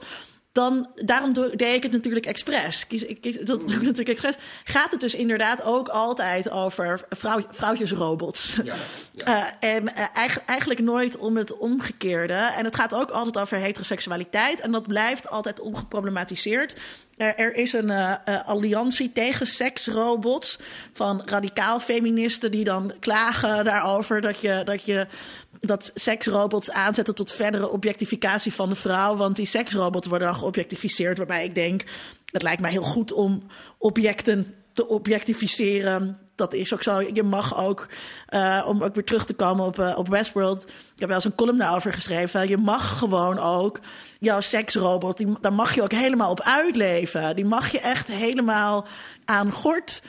dan, daarom deed ik het natuurlijk expres. Kies, ik, kies, dat doe ik natuurlijk expres. Gaat het dus inderdaad ook altijd over vrouw, vrouwtjesrobots. Ja, ja. Uh, en uh, eigenlijk, eigenlijk nooit om het omgekeerde. En het gaat ook altijd over heteroseksualiteit. En dat blijft altijd ongeproblematiseerd. Er, er is een uh, alliantie tegen seksrobots van radicaal feministen die dan klagen daarover dat je, dat je dat seksrobots aanzetten tot verdere objectificatie van de vrouw. Want die seksrobots worden dan geobjectificeerd. Waarbij ik denk, het lijkt mij heel goed om objecten te objectificeren. Dat is ook zo. Je mag ook, uh, om ook weer terug te komen op, uh, op Westworld. Ik heb wel eens een column daarover geschreven. Je mag gewoon ook jouw seksrobot, die, daar mag je ook helemaal op uitleven. Die mag je echt helemaal aan gort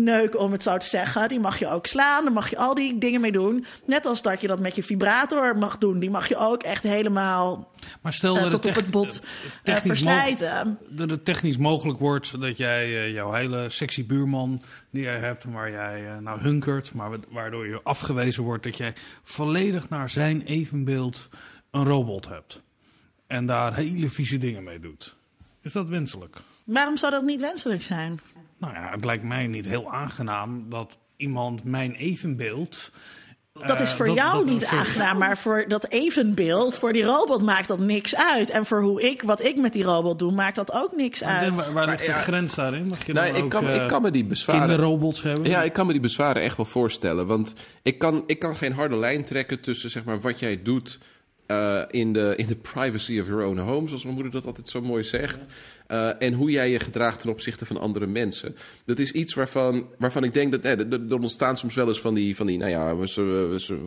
neuken, om het zo te zeggen. Die mag je ook slaan, daar mag je al die dingen mee doen. Net als dat je dat met je vibrator mag doen. Die mag je ook echt helemaal maar stel uh, dat tot het op het bot uh, verslijten. Dat het technisch mogelijk wordt dat jij uh, jouw hele sexy buurman die jij hebt, waar jij nou hunkert, maar waardoor je afgewezen wordt dat jij volledig naar zijn evenbeeld een robot hebt. En daar hele vieze dingen mee doet. Is dat wenselijk? Waarom zou dat niet wenselijk zijn? Nou ja, het lijkt mij niet heel aangenaam dat iemand mijn evenbeeld. Dat is voor uh, jou dat, dat niet aangenaam, maar voor dat evenbeeld, voor die robot maakt dat niks uit. En voor hoe ik, wat ik met die robot doe, maakt dat ook niks uit. Waar, waar ligt de ja, grens daarin? Mag je nou, ik, ook, kan, uh, ik kan me die bezwaren. Kinderrobots hebben? Ja, ik kan me die bezwaren echt wel voorstellen. Want ik kan, ik kan geen harde lijn trekken tussen zeg maar, wat jij doet eh, in, de, in de privacy of your own home, zoals mijn moeder dat altijd zo mooi zegt. Uh, en hoe jij je gedraagt ten opzichte van andere mensen. Dat is iets waarvan, waarvan ik denk dat eh, er ontstaan soms wel eens van die, van die, nou ja,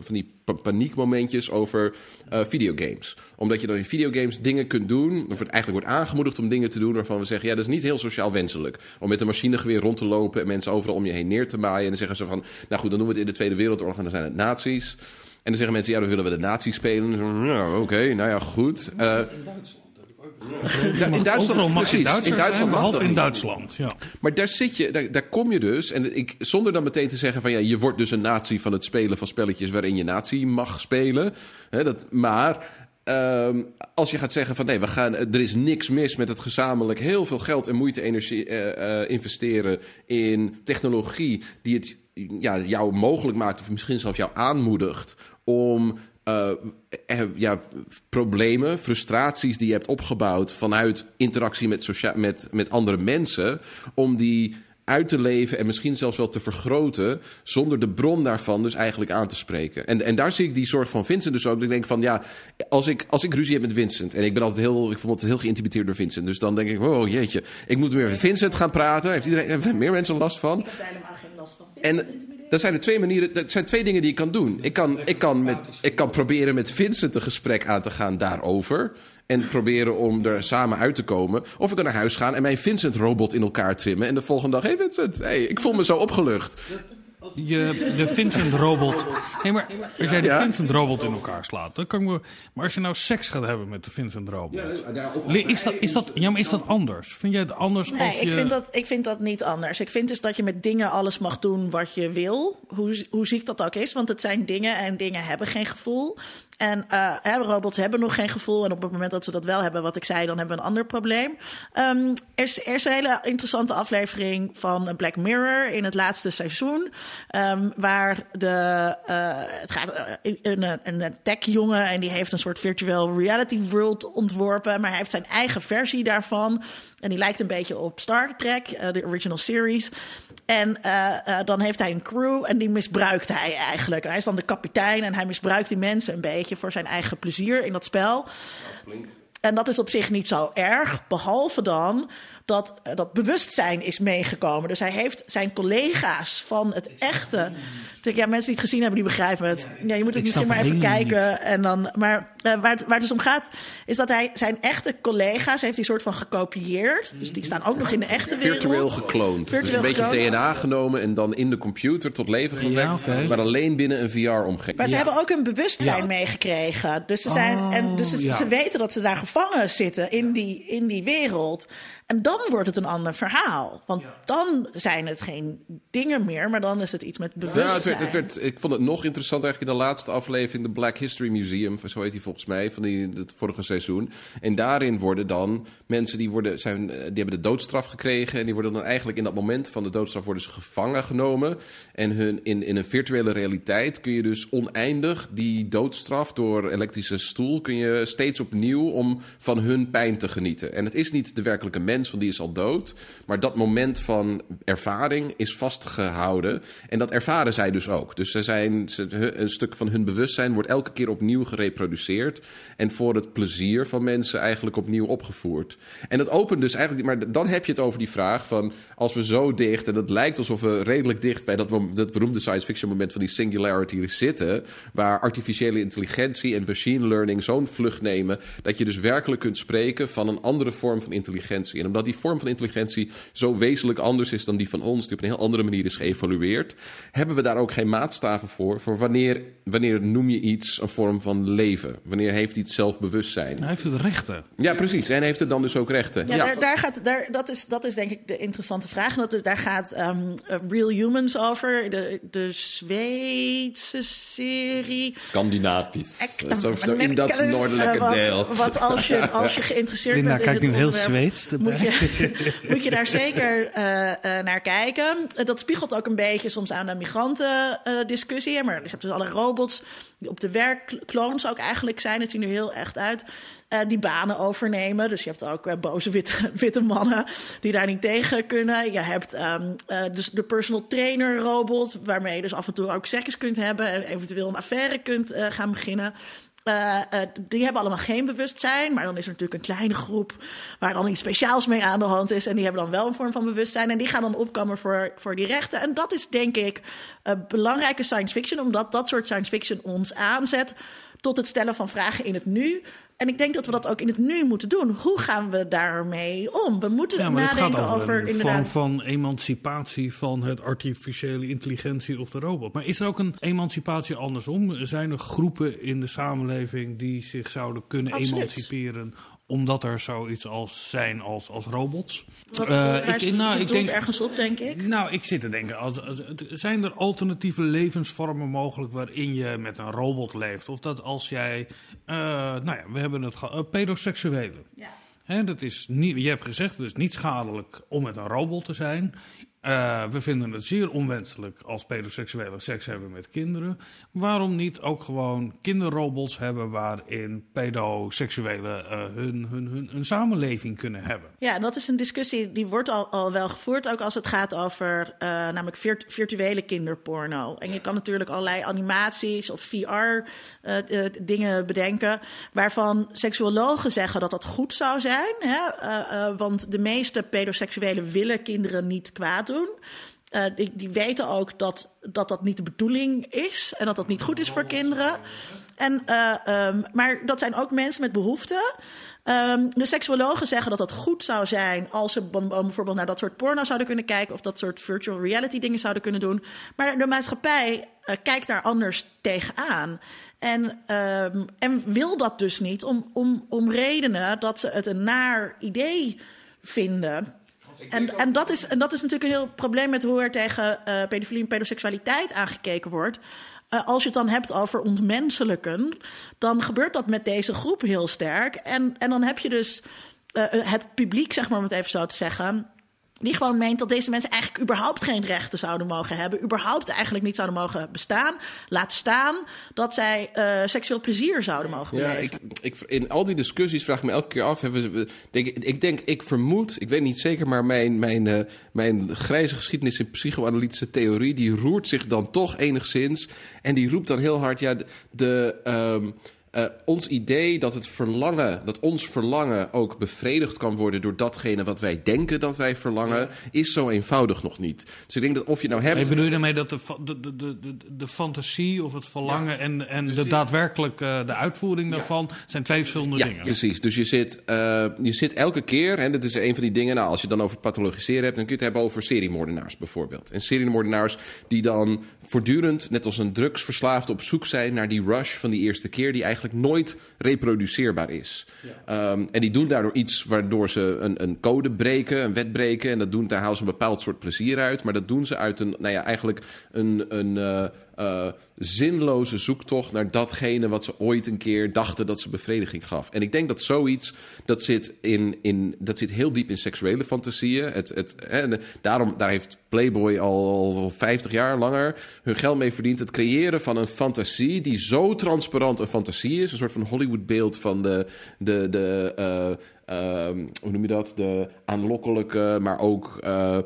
van die paniekmomentjes over uh, videogames. Omdat je dan in videogames dingen kunt doen, of het eigenlijk wordt aangemoedigd om dingen te doen waarvan we zeggen, ja, dat is niet heel sociaal wenselijk. Om met een machinegeweer rond te lopen en mensen overal om je heen neer te maaien. En dan zeggen ze van, nou goed, dan doen we het in de Tweede Wereldoorlog en dan zijn het nazi's. En dan zeggen mensen, ja, dan willen we de nazi's spelen. Ja, oké, nou ja, goed. Uh, in Duitsland. Ja, in Duitsland, mag precies. In Duitsland mag in Duitsland, ja. Maar daar zit je, daar, daar kom je dus. En ik, zonder dan meteen te zeggen van ja, je wordt dus een nazi van het spelen van spelletjes waarin je nazi mag spelen. Hè, dat, maar Um, als je gaat zeggen van nee, we gaan, er is niks mis met het gezamenlijk heel veel geld en moeite energie uh, uh, investeren in technologie die het ja, jou mogelijk maakt, of misschien zelfs jou aanmoedigt om uh, ja, problemen, frustraties die je hebt opgebouwd vanuit interactie met, met, met andere mensen, om die uit te leven en misschien zelfs wel te vergroten, zonder de bron daarvan dus eigenlijk aan te spreken. En, en daar zie ik die soort van Vincent dus ook. Ik denk van ja, als ik, als ik ruzie heb met Vincent, en ik ben altijd heel, ik voel me altijd heel geïntimideerd door Vincent, dus dan denk ik, oh jeetje, ik moet weer met Vincent gaan praten. Heeft iedereen, hebben meer mensen last van? Ik heb helemaal geen last van. En dat zijn er twee manieren, dat zijn twee dingen die ik kan doen. Ik kan, ik kan, met, ik kan proberen met Vincent een gesprek aan te gaan daarover. En proberen om er samen uit te komen. Of ik kan naar huis gaan en mijn Vincent-robot in elkaar trimmen. En de volgende dag, hey Vincent, hey, ik voel me zo opgelucht je, de Vincent-robot. Nee, maar als jij de ja? Vincent-robot in elkaar slaat, dan kan ik me. Maar als je nou seks gaat hebben met de Vincent-robot. is, dat, is, dat, ja, maar is dat anders? Vind jij het anders nee, als je... ik, vind dat, ik vind dat niet anders. Ik vind dus dat je met dingen alles mag doen wat je wil. Hoe, hoe ziek dat ook is. Want het zijn dingen en dingen hebben geen gevoel. En uh, robots hebben nog geen gevoel. En op het moment dat ze dat wel hebben, wat ik zei, dan hebben we een ander probleem. Um, er, is, er is een hele interessante aflevering van Black Mirror in het laatste seizoen. Um, waar de, uh, het gaat uh, een, een tech-jongen en die heeft een soort virtual reality world ontworpen. Maar hij heeft zijn eigen versie daarvan. En die lijkt een beetje op Star Trek, de original series. En uh, uh, dan heeft hij een crew en die misbruikt hij eigenlijk. Hij is dan de kapitein en hij misbruikt die mensen een beetje voor zijn eigen plezier in dat spel. En dat is op zich niet zo erg, behalve dan dat uh, dat bewustzijn is meegekomen. Dus hij heeft zijn collega's van het echte. Ja, mensen die het gezien hebben, die begrijpen het. Ja, je moet het misschien maar even kijken. En dan, maar uh, waar, het, waar het dus om gaat, is dat hij zijn echte collega's heeft die soort van gekopieerd. Dus die staan ook nog in de echte wereld. Virtueel gekloond. Virtueel dus een beetje gekloond. DNA genomen en dan in de computer tot leven gewekt. Ja, okay. Maar alleen binnen een VR-omgeving. Maar ze ja. hebben ook een bewustzijn ja. meegekregen. Dus, ze, zijn, oh, en, dus ze, ze, weten dat ze daar gevangen zitten in die, in die wereld. En dan wordt het een ander verhaal. Want ja. dan zijn het geen dingen meer, maar dan is het iets met bewustzijn. Ja, het werd, het werd, ik vond het nog interessant eigenlijk in de laatste aflevering... de Black History Museum, zo heet hij volgens mij, van die, het vorige seizoen. En daarin worden dan mensen die, worden, zijn, die hebben de doodstraf gekregen... en die worden dan eigenlijk in dat moment van de doodstraf worden ze gevangen genomen. En hun, in, in een virtuele realiteit kun je dus oneindig die doodstraf... door elektrische stoel kun je steeds opnieuw om van hun pijn te genieten. En het is niet de werkelijke mens want is al dood. Maar dat moment van ervaring is vastgehouden. En dat ervaren zij dus ook. Dus ze zijn, een stuk van hun bewustzijn wordt elke keer opnieuw gereproduceerd. En voor het plezier van mensen eigenlijk opnieuw opgevoerd. En dat opent dus eigenlijk. Maar dan heb je het over die vraag van. Als we zo dicht. En het lijkt alsof we redelijk dicht bij dat, dat beroemde science fiction moment van die singularity zitten. Waar artificiële intelligentie en machine learning zo'n vlucht nemen. Dat je dus werkelijk kunt spreken van een andere vorm van intelligentie. En omdat die vorm van intelligentie zo wezenlijk anders is dan die van ons, die op een heel andere manier is geëvolueerd, hebben we daar ook geen maatstaven voor. Voor wanneer, wanneer noem je iets een vorm van leven? Wanneer heeft iets zelfbewustzijn? Hij heeft het rechten. Ja, precies. En heeft het dan dus ook rechten. Ja, Daar, daar, gaat, daar, dat, is, dat is denk ik de interessante vraag. Dat is, daar gaat um, Real Humans over. De, de Zweedse serie. Scandinavisch. Zo, zo in dat noordelijke deel. Wat als je, als je geïnteresseerd Linda, bent in kijkt nu heel Zweeds moet je, moet je daar zeker uh, uh, naar kijken. dat spiegelt ook een beetje soms aan de migrantendiscussie. Maar je hebt dus alle robots die op de werkkloons ook eigenlijk zijn. Het zien er heel echt uit. die banen overnemen. Dus je hebt ook boze witte, witte mannen die daar niet tegen kunnen. Je hebt um, dus de personal trainer robot, waarmee je dus af en toe ook seks kunt hebben en eventueel een affaire kunt gaan beginnen. Uh, uh, die hebben allemaal geen bewustzijn. Maar dan is er natuurlijk een kleine groep waar dan iets speciaals mee aan de hand is. En die hebben dan wel een vorm van bewustzijn. En die gaan dan opkomen voor, voor die rechten. En dat is denk ik uh, belangrijke science fiction, omdat dat soort science fiction ons aanzet tot het stellen van vragen in het nu. En ik denk dat we dat ook in het nu moeten doen. Hoe gaan we daarmee om? We moeten ja, nadenken over, over een inderdaad. vorm van emancipatie van het artificiële intelligentie of de robot. Maar is er ook een emancipatie andersom? Zijn er groepen in de samenleving die zich zouden kunnen Absoluut. emanciperen omdat er zoiets als zijn als, als robots? Wat- hij ik, nou, ik denk, ergens op, denk ik. nou, ik zit te denken, als, zijn er alternatieve levensvormen mogelijk waarin je met een robot leeft? Of dat als jij, eh, nou ja, we hebben het uh, pedoseksuelen. Ja. Hè, dat is niet, je hebt gezegd, het is niet schadelijk om met een robot te zijn. Eh, we vinden het zeer onwenselijk als pedoseksuelen seks hebben met kinderen. Waarom niet ook gewoon kinderrobots hebben waarin pedoseksuelen eh, hun, hun, hun, een samenleving kunnen hebben? Ja, dat is een discussie die wordt al, al wel gevoerd, ook als het gaat over eh, namelijk virt- virtuele kinderporno. En je kan natuurlijk allerlei animaties of VR-dingen bedenken, waarvan seksuologen zeggen dat dat goed zou zijn. Hè? Want de meeste pedoseksuelen willen kinderen niet kwaad doen. Eh, die, weten ook dat, dat dat niet de bedoeling is en dat dat niet goed is voor kinderen. En, eh, ehm, maar dat zijn ook mensen met behoeften. Ehm, de seksuologen zeggen dat het goed zou zijn als ze bijvoorbeeld naar dat soort porno zouden kunnen kijken of dat soort virtual reality dingen zouden kunnen doen. Maar de maatschappij eh, kijkt daar anders tegenaan. En, ehm, en wil dat dus niet om, om, om redenen dat ze het een naar idee vinden. En, en, dat is, en dat is natuurlijk een heel probleem met hoe er tegen eh pedofilie en pedoseksualiteit aangekeken wordt. Eh, als je het dan hebt over ontmenselijken, dan gebeurt dat met deze groep heel sterk. En, en dan heb je dus eh, het publiek, zeg maar om het even zo te zeggen. Die gewoon meent dat deze mensen eigenlijk überhaupt geen rechten zouden mogen hebben. Überhaupt eigenlijk niet zouden mogen bestaan. Laat staan dat zij eh, seksueel plezier zouden mogen Ja, ik, ik, in al die discussies vraag ik me elke keer af. Hebben denk, ik- denk, ik vermoed, ik weet niet zeker, maar mijn, mijn, eh, mijn grijze geschiedenis in psychoanalytische theorie, die roert zich dan toch enigszins. En die roept dan heel hard, ja, de. de ehm, eh, ons idee dat het verlangen, dat ons verlangen ook bevredigd kan worden door datgene wat wij denken dat wij verlangen, is zo eenvoudig nog niet. Dus ik denk dat of je nou hebt. Nee, bedoel je daarmee dat de, de, de, de, fantasie of het verlangen en, en Dus de daadwerkelijk eh, de uitvoering daarvan zijn twee verschillende Ja, dingen? precies. Dus je zit, eh, je zit elke keer, en dat is een van die dingen, nou, als je dan over pathologiseren hebt, dan kun je het hebben over seriemoordenaars bijvoorbeeld. En seriemoordenaars die dan voortdurend, net als een drugsverslaafde, op zoek zijn naar die rush van die eerste keer, die eigenlijk nooit reproduceerbaar is. Ehm, en die doen daardoor iets waardoor ze een, een code breken, een wet breken, en dat doen, daar halen ze een bepaald soort plezier uit. Maar dat doen ze uit een, nou ja, eigenlijk een. een eh, eh, zinloze zoektocht naar datgene wat ze ooit een keer dachten dat ze bevrediging gaf. En ik denk dat zoiets, dat zit, in, in, dat zit heel diep in seksuele fantasieën. Het, het, en daarom, daar heeft Playboy al, al 50 jaar langer hun geld mee verdiend. Het creëren van een fantasie die zo transparant een fantasie is. Een soort van Hollywood-beeld van de, de, de eh, hoe noem je dat? De aanlokkelijke, maar ook eh,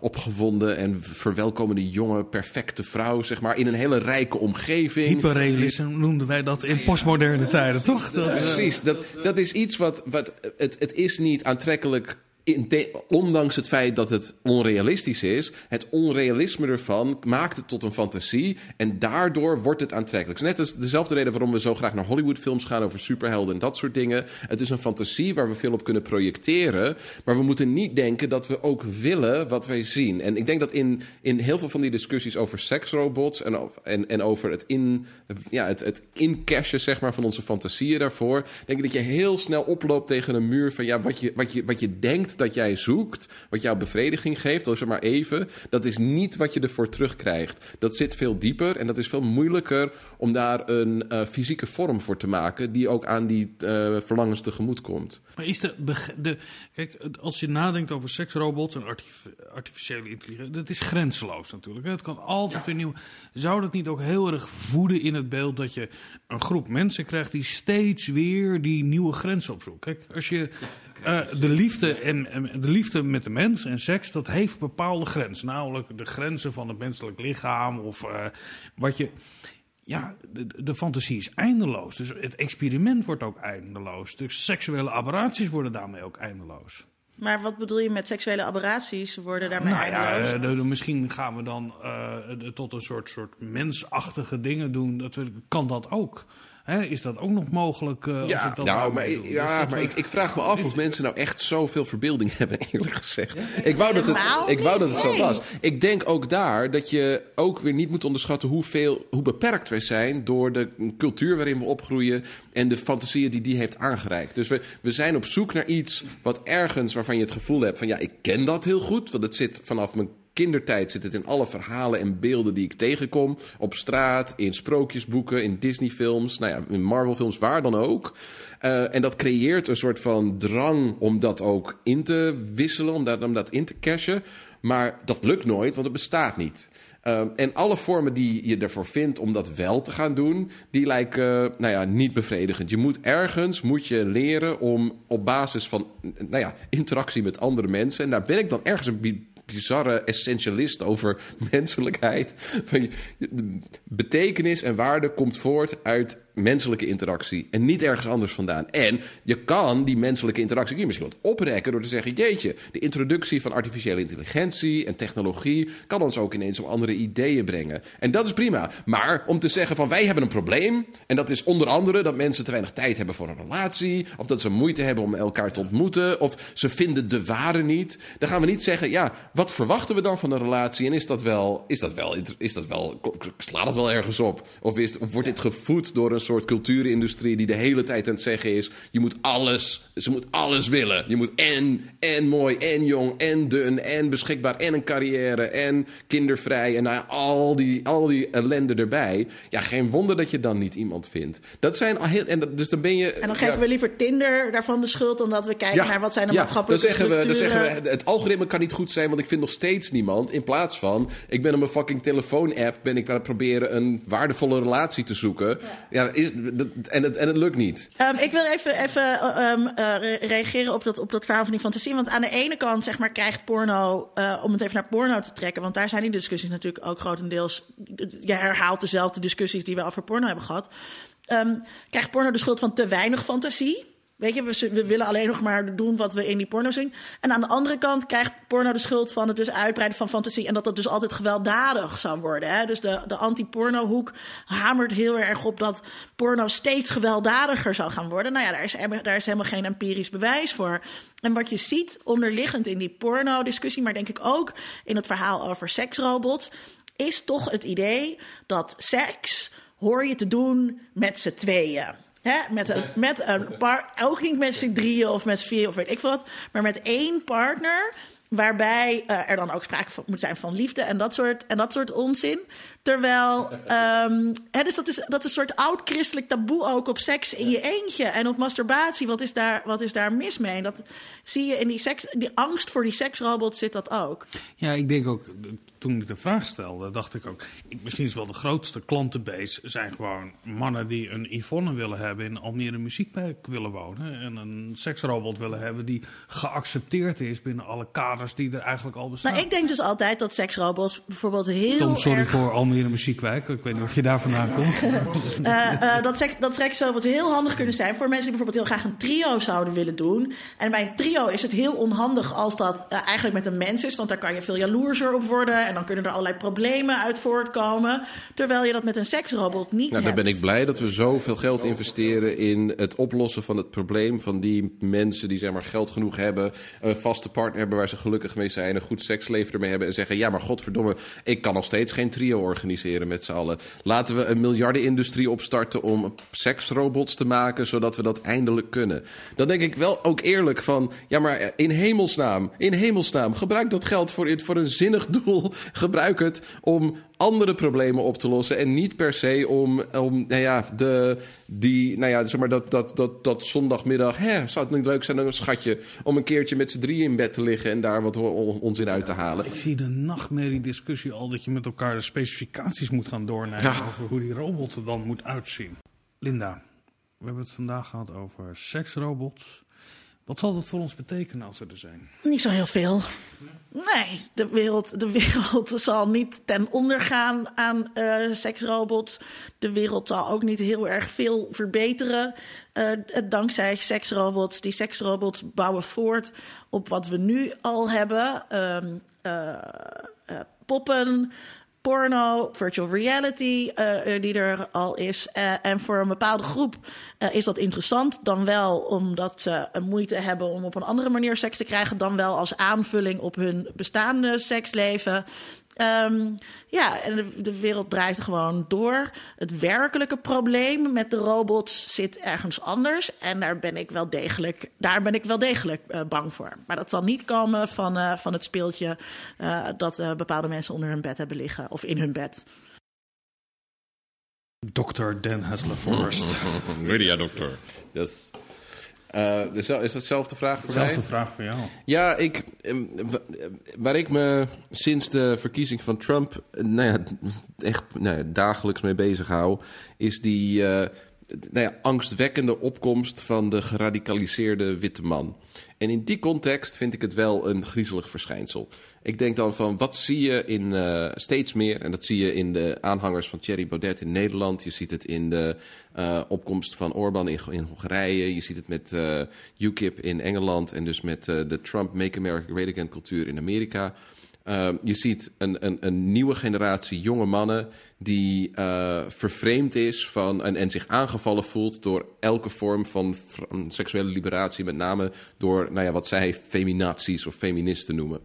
opgewonden en verwelkomende jonge, perfecte vrouw, zeg maar, in een hele rijke omgeving. Hyperrealisme noemden wij dat in postmoderne tijden, toch? Dat, eh, Precies, dat, dat is iets wat, wat het, het is niet aantrekkelijk. Ondanks het feit dat het onrealistisch is, het onrealisme ervan maakt het tot een fantasie en daardoor wordt het aantrekkelijk. Net als dezelfde reden waarom we zo graag naar Hollywoodfilms gaan over superhelden en dat soort dingen. Het is een fantasie waar we veel op kunnen projecteren, maar we moeten niet denken dat we ook willen wat wij zien. En ik denk dat in, in heel veel van die discussies over seksrobots en, en, en over het, in, ja, het, het incashen zeg maar, van onze fantasieën daarvoor, denk ik dat je heel snel oploopt tegen een muur van ja, wat je, wat je, wat je denkt dat jij zoekt, wat jouw bevrediging geeft, dat is maar even, dat is niet wat je ervoor terugkrijgt. Dat zit veel dieper en dat is veel moeilijker om daar een eh, fysieke vorm voor te maken die ook aan die eh, verlangens tegemoet komt. Maar is de, de. Kijk, als je nadenkt over seksrobots en artif- artificiële intelligentie. Dat is grenzeloos natuurlijk. Het kan altijd weer nieuw. Zou dat niet ook heel erg voeden in het beeld dat je een groep mensen krijgt die steeds weer die nieuwe grenzen opzoekt? Kijk, als je. Eh, de, liefde en, en de liefde met de mens en seks, dat heeft bepaalde grenzen. Namelijk de grenzen van het menselijk lichaam of eh, wat je. ja, de, de fantasie is eindeloos. Dus het experiment wordt ook eindeloos. Dus seksuele aberraties worden daarmee ook eindeloos. Maar wat bedoel je met seksuele aberraties worden daarmee Nou eindeloos? eh, de- de- misschien gaan we dan eh, de- tot een soort, soort mensachtige dingen doen. Dat we, kan dat ook? Hè, is dat ook nog mogelijk? eh, als Ja, ik dat nou, nou maar, ik- ja, Dus dat maar we- ik, ik vraag me af of mensen nou echt zoveel verbeelding hebben, eerlijk gezegd. Ik wou dat het, ik wou dat het zo was. Ik denk ook daar dat je ook weer niet moet onderschatten hoeveel, hoe beperkt wij zijn door de cultuur waarin we opgroeien en de fantasieën die die heeft aangereikt. Dus we, we zijn op zoek naar iets wat ergens waarvan je het gevoel hebt van ja, ik ken dat heel goed, want het zit vanaf mijn kindertijd zit het in alle verhalen en beelden die ik tegenkom. Op straat, in sprookjesboeken, in Disneyfilms, nou ja, in Marvelfilms, waar dan ook. Eh, en dat creëert een soort van drang om dat ook in te wisselen, om dat, om dat in te cashen. Maar dat lukt nooit, want het bestaat niet. Eh, en alle vormen die je ervoor vindt om dat wel te gaan doen, die lijken eh, nou ja, niet bevredigend. Je moet ergens moet je leren om op basis van nou ja, interactie met andere mensen. En daar ben ik dan ergens een bizarre essentialist over menselijkheid. Betekenis en waarde komt voort uit menselijke interactie en niet ergens anders vandaan. En je kan die menselijke interactie misschien wat oprekken door te zeggen: jeetje, de introductie van artificiële intelligentie en technologie kan ons ook ineens op andere ideeën brengen. En dat is prima. Maar om te zeggen van wij hebben een probleem en dat is onder andere dat mensen te weinig tijd hebben voor een relatie of dat ze moeite hebben om elkaar te ontmoeten of ze vinden de ware niet, dan gaan we niet zeggen: ja, wat verwachten we dan van een relatie en is dat wel is dat wel is dat wel slaat dat wel ergens op of, is, of wordt dit gevoed door een soort cultuurindustrie die de hele tijd aan het zeggen is: je moet alles, ze moet alles willen. Je moet en, en mooi, en jong, en dun, en beschikbaar, en een carrière, en kindervrij, en nou ja, al, die, al die ellende erbij. Ja, geen wonder dat je dan niet iemand vindt. Dat zijn al heel, en dat, dus dan ben je. En dan geven ja, we liever Tinder daarvan de schuld, omdat we kijken naar wat zijn de ja, maatschappelijke dan zeggen, we, dan zeggen we, het algoritme kan niet goed zijn, want ik vind nog steeds niemand. In plaats van, ik ben op mijn fucking telefoon-app, ben ik aan het proberen een waardevolle relatie te zoeken. Ja, is, en, het, en het lukt niet. Ehm, ik wil even, even eh, ehm, eh, re- reageren op dat, op dat verhaal van die fantasie. Want aan de ene kant zeg maar, krijgt porno, eh, om het even naar porno te trekken... want daar zijn die discussies natuurlijk ook grotendeels... je herhaalt dezelfde discussies die we over porno hebben gehad... Ehm, krijgt porno de schuld van te weinig fantasie... Weet je, we, willen alleen nog maar doen wat we in die porno zien. En aan de andere kant krijgt porno de schuld van het dus uitbreiden van fantasie. En dat dat dus altijd gewelddadig zou worden. Hè? Dus de, de anti-porno-hoek hamert heel erg op dat porno steeds gewelddadiger zou gaan worden. Nou ja, daar is, daar is helemaal geen empirisch bewijs voor. En wat je ziet onderliggend in die porno-discussie, maar denk ik ook in het verhaal over seksrobots, is toch het idee dat seks hoor je te doen met z'n tweeën. Hè, met een, met een par, ook niet met z'n drieën of met z'n vier of weet ik veel wat, maar met één partner. Waarbij eh, er dan ook sprake van, moet zijn van liefde en dat soort, en dat soort onzin. Terwijl, ehm, hè, dus dat is, dat is een soort oud-christelijk taboe ook op seks in je eentje en op masturbatie. Wat is daar, wat is daar mis mee? En dat zie je in die, seks, die angst voor die seksrobot zit dat ook. Ja, ik denk ook, toen ik de vraag stelde, dacht ik ook... Ik, misschien is wel de grootste klantenbase zijn gewoon mannen die een Yvonne willen hebben... in Almere Muziekpark willen wonen. En een seksrobot willen hebben die geaccepteerd is binnen alle kaders die er eigenlijk al bestaan. Nou, ik denk dus altijd dat seksrobots bijvoorbeeld heel Tom, sorry erg... voor Almere Muziekwijk. Ik weet niet of je daar vandaan komt. Eh, dat, seks, dat seksrobots heel handig kunnen zijn voor mensen die bijvoorbeeld heel graag een trio zouden willen doen. En bij een trio is het heel onhandig als dat eh, eigenlijk met een mens is, want daar kan je veel jaloerser op worden en dan kunnen er allerlei problemen uit voortkomen. Terwijl je dat met een seksrobot niet Nou, dan hebt. ben ik blij dat we zoveel geld investeren in het oplossen van het probleem van die mensen die zeg maar geld genoeg hebben, een vaste partner hebben waar ze gelukkig mee zijn, een goed seksleven ermee hebben en zeggen ja, maar godverdomme, ik kan nog steeds geen trio organiseren met z'n allen. Laten we een miljardenindustrie opstarten om seksrobots te maken, zodat we dat eindelijk kunnen. Dan denk ik wel ook eerlijk van, ja, maar in hemelsnaam, in hemelsnaam, gebruik dat geld voor, voor een zinnig doel. Gebruik het om andere problemen op te lossen. En niet per se om, om nou ja, de, die, nou ja, zeg maar dat, dat, dat, dat zondagmiddag. Hè, zou het niet leuk zijn, een schatje, om een keertje met z'n drieën in bed te liggen en daar wat on- onzin uit te halen. Ik zie de nachtmerrie-discussie al dat je met elkaar de specificaties moet gaan doornemen Ja. over hoe die robot er dan moet uitzien. Linda, we hebben het vandaag gehad over seksrobots. Wat zal dat voor ons betekenen als ze er zijn? Niet zo heel veel. Nee, de wereld, de wereld zal niet ten onder gaan aan uh, seksrobots. De wereld zal ook niet heel erg veel verbeteren uh, dankzij seksrobots. Die seksrobots bouwen voort op wat we nu al hebben. Um, uh, poppen, porno, virtual reality uh, die er al is. Uh, en voor een bepaalde groep is dat interessant. Dan wel omdat ze moeite hebben om op een andere manier seks te krijgen. Dan wel als aanvulling op hun bestaande seksleven. Um, ja, en de, de, wereld draait gewoon door. Het werkelijke probleem met de robots zit ergens anders. En daar ben ik wel degelijk, daar ben ik wel degelijk uh, bang voor. Maar dat zal niet komen van, uh, van het speeltje uh, dat bepaalde mensen onder hun bed hebben liggen. Of in hun bed. Dr. Dan Hasler-Forrest. Media-dokter. Yes. Uh, is dat dezelfde vraag voor Zelfde mij? vraag voor jou. Ja, ik, waar ik me sinds de verkiezing van Trump nou ja, echt nou ja, dagelijks mee bezig hou, is die uh, nou ja, angstwekkende opkomst van de geradicaliseerde witte man. En in die context vind ik het wel een griezelig verschijnsel. Ik denk dan van, wat zie je in uh, steeds meer... en dat zie je in de aanhangers van Thierry Baudet in Nederland... je ziet het in de uh, opkomst van Orbán in, in, Hongarije... je ziet het met uh, UKIP in Engeland... en dus met de Trump Make America Great Again cultuur in Amerika... Uh, je ziet een, een, een, nieuwe generatie jonge mannen die uh, vervreemd is van en, zich aangevallen voelt door elke vorm van seksuele liberatie, met name door nou ja, wat zij feminaties of feministen noemen.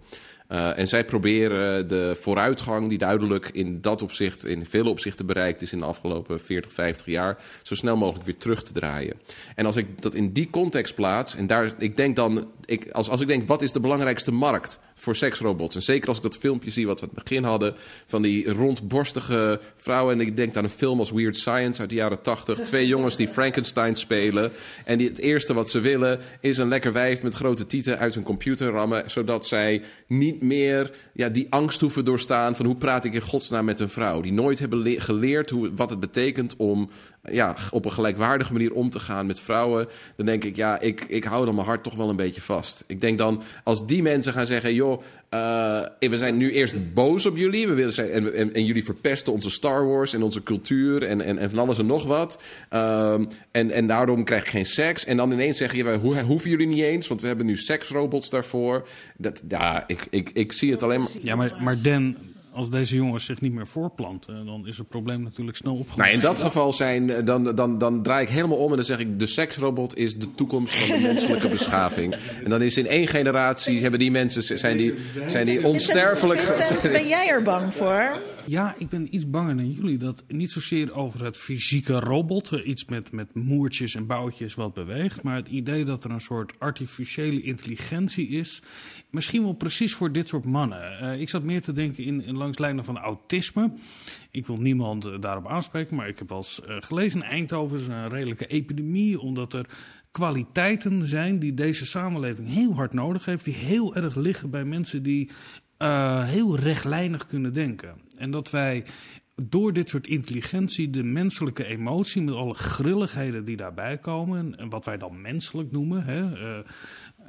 Uh, en zij proberen de vooruitgang die duidelijk in dat opzicht, in vele opzichten bereikt is in de afgelopen 40, 50 jaar, zo snel mogelijk weer terug te draaien. En als ik dat in die context plaats, en daar, ik denk dan, ik, als, als ik denk, wat is de belangrijkste markt voor seksrobots? En zeker als ik dat filmpje zie wat we aan het begin hadden, van die rondborstige vrouwen. En ik denk aan een film als Weird Science uit de jaren 80. Twee jongens die Frankenstein spelen. En die, het eerste wat ze willen is een lekker wijf met grote tieten uit hun computer rammen, zodat zij niet meer ja, die angst hoeven doorstaan van hoe praat ik in godsnaam met een vrouw. Die nooit hebben geleerd hoe, wat het betekent om ja, op een gelijkwaardige manier om te gaan met vrouwen. Dan denk ik, ja, ik, ik hou dan mijn hart toch wel een beetje vast. Ik denk dan, als die mensen gaan zeggen, joh, uh, we zijn nu eerst boos op jullie. We willen zijn, en, en, en, jullie verpesten onze Star Wars en onze cultuur en, en, en van alles en nog wat. Um, en, en daarom krijg ik geen seks. En dan ineens zeggen, ja, hoe, hoeven jullie niet eens, want we hebben nu seksrobots daarvoor. Dat, ja, ik, ik, ik zie het alleen maar... Ja, maar, maar Dan, als deze jongens zich niet meer voorplanten, dan is het probleem natuurlijk snel opgelost. Nou, in dat geval zijn, dan, dan, dan draai ik helemaal om en dan zeg ik: de seksrobot is de toekomst van de menselijke beschaving. En dan is in één generatie hebben die mensen zijn die, zijn die onsterfelijk. Vincent, ben jij er bang voor? Ja, ik ben iets banger dan jullie. Dat niet zozeer over het fysieke robot, iets met, met moertjes en boutjes wat beweegt. Maar het idee dat er een soort artificiële intelligentie is. Misschien wel precies voor dit soort mannen. Uh, ik zat meer te denken in, langs lijnen van autisme. Ik wil niemand uh, daarop aanspreken, maar ik heb wel eens uh, gelezen in Eindhoven is een redelijke epidemie, omdat er kwaliteiten zijn die deze samenleving heel hard nodig heeft, die heel erg liggen bij mensen die heel rechtlijnig kunnen denken. En dat wij door dit soort intelligentie de menselijke emotie met alle grilligheden die daarbij komen, en wat wij dan menselijk noemen, hè,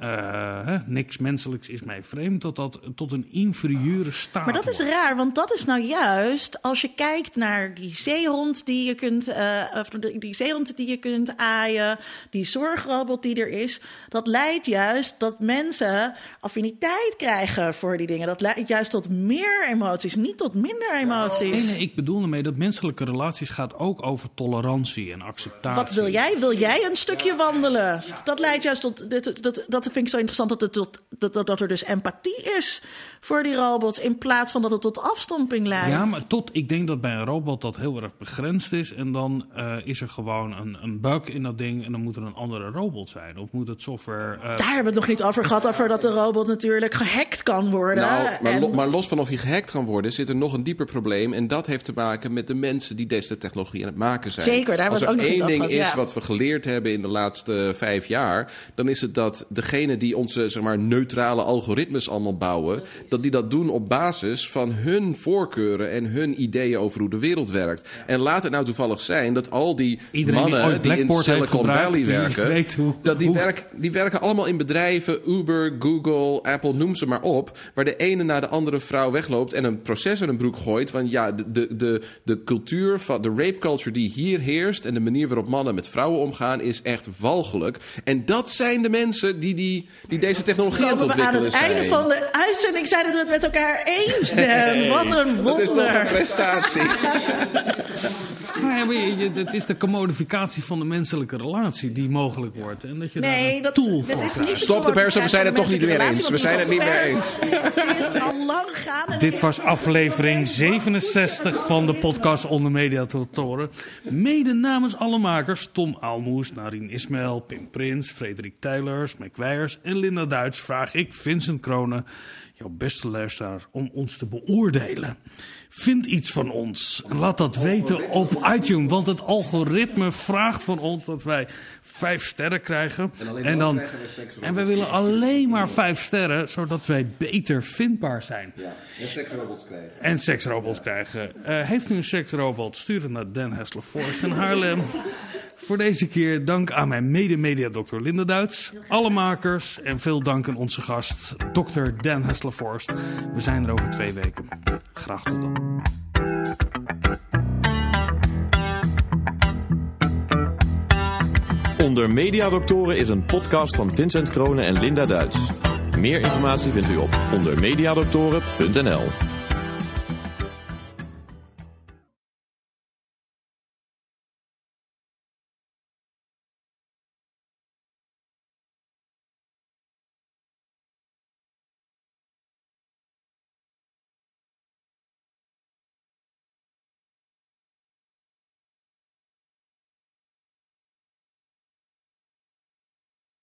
uh, niks menselijks is mij vreemd, dat dat tot een inferieure staat Maar dat is raar, want dat is nou juist als je kijkt naar die zeehond die je kunt, uh, of die zeehond die je kunt aaien, die zorgrobot die er is, dat leidt juist dat mensen affiniteit krijgen voor die dingen. Dat leidt juist tot meer emoties, niet tot minder emoties. Nee, nee, ik bedoel ermee dat menselijke relaties gaat ook over tolerantie en acceptatie. Wat wil jij? Wil jij een stukje wandelen? Dat leidt juist tot. Dat, dat, dat vind ik zo interessant dat, het tot, dat, dat er dus empathie is voor die robots. In plaats van dat het tot afstomping leidt. Ja, maar tot ik denk dat bij een robot dat heel erg begrensd is. En dan uh, is er gewoon een, een bug in dat ding. En dan moet er een andere robot zijn. Of moet het software. Uh... Daar hebben we het nog niet over gehad. Over dat de robot natuurlijk gehackt kan worden. Nou, maar, en... lo, maar los van of hij gehackt kan worden, zit er nog een dieper probleem. En dat heeft te maken met de mensen die deze technologie aan het maken zijn. Zeker, daar Als hebben we er het ook nog één niet ding over is ja. wat we geleerd hebben in de laatste vijf jaar, dan is het dat degene degene die onze zeg maar, neutrale algoritmes allemaal bouwen, dat die dat doen op basis van hun voorkeuren en hun ideeën over hoe de wereld werkt. En laat het nou toevallig zijn dat al die Iedereen die mannen ooit die, in Silicon Valley die werken, hoe- dat die, werk, die werken allemaal in bedrijven, Uber, Google, Apple, noem ze maar op, waar de ene na de andere vrouw wegloopt en een proces in een broek gooit. Want ja, de, de, de, de cultuur van de rape culture die hier heerst en de manier waarop mannen met vrouwen omgaan is echt walgelijk. En dat zijn de mensen die, die, die deze technologie aan het Komen we aan ontwikkelen het zijn. einde van de uitzending zijn dat we het met elkaar eens zijn. Wat een Dat is toch een wonder. prestatie. Ja, het is de commodificatie van de menselijke relatie die mogelijk wordt. En dat je daar Nee, een dat, tool dat voor is krijgt. niet Stop de pers, we zijn het toch niet meer eens. We die zijn is het niet meer Die is en Dit was aflevering 67 van de podcast Onder Mediatoren. Mede namens alle makers Tom Aalmoes, Narien Ismail, Pim Prins, Frederik Tijlers, Mac En Linda Duits vraag ik Vincent Kronen, jouw beste luisteraar, om ons te beoordelen. Vind iets van ons. En laat dat weten op iTunes. Want het algoritme vraagt van ons dat wij vijf sterren krijgen. En, dan, en wij willen alleen maar vijf sterren, zodat wij beter vindbaar zijn. En seksrobots krijgen. En seksrobots krijgen. Eh, heeft u een seksrobot? Stuur het naar Dan Hessler Forest in Haarlem. Voor deze keer dank aan mijn mede-mediadokter Linda Duits, alle makers en veel dank aan onze gast, dokter Dan Hessler Forest. We zijn er over twee weken. Graag tot dan. Onder Mediadoktoren is een podcast van Vincent Kronen en Linda Duits. Meer informatie vindt u op ondermediadoktoren.nl.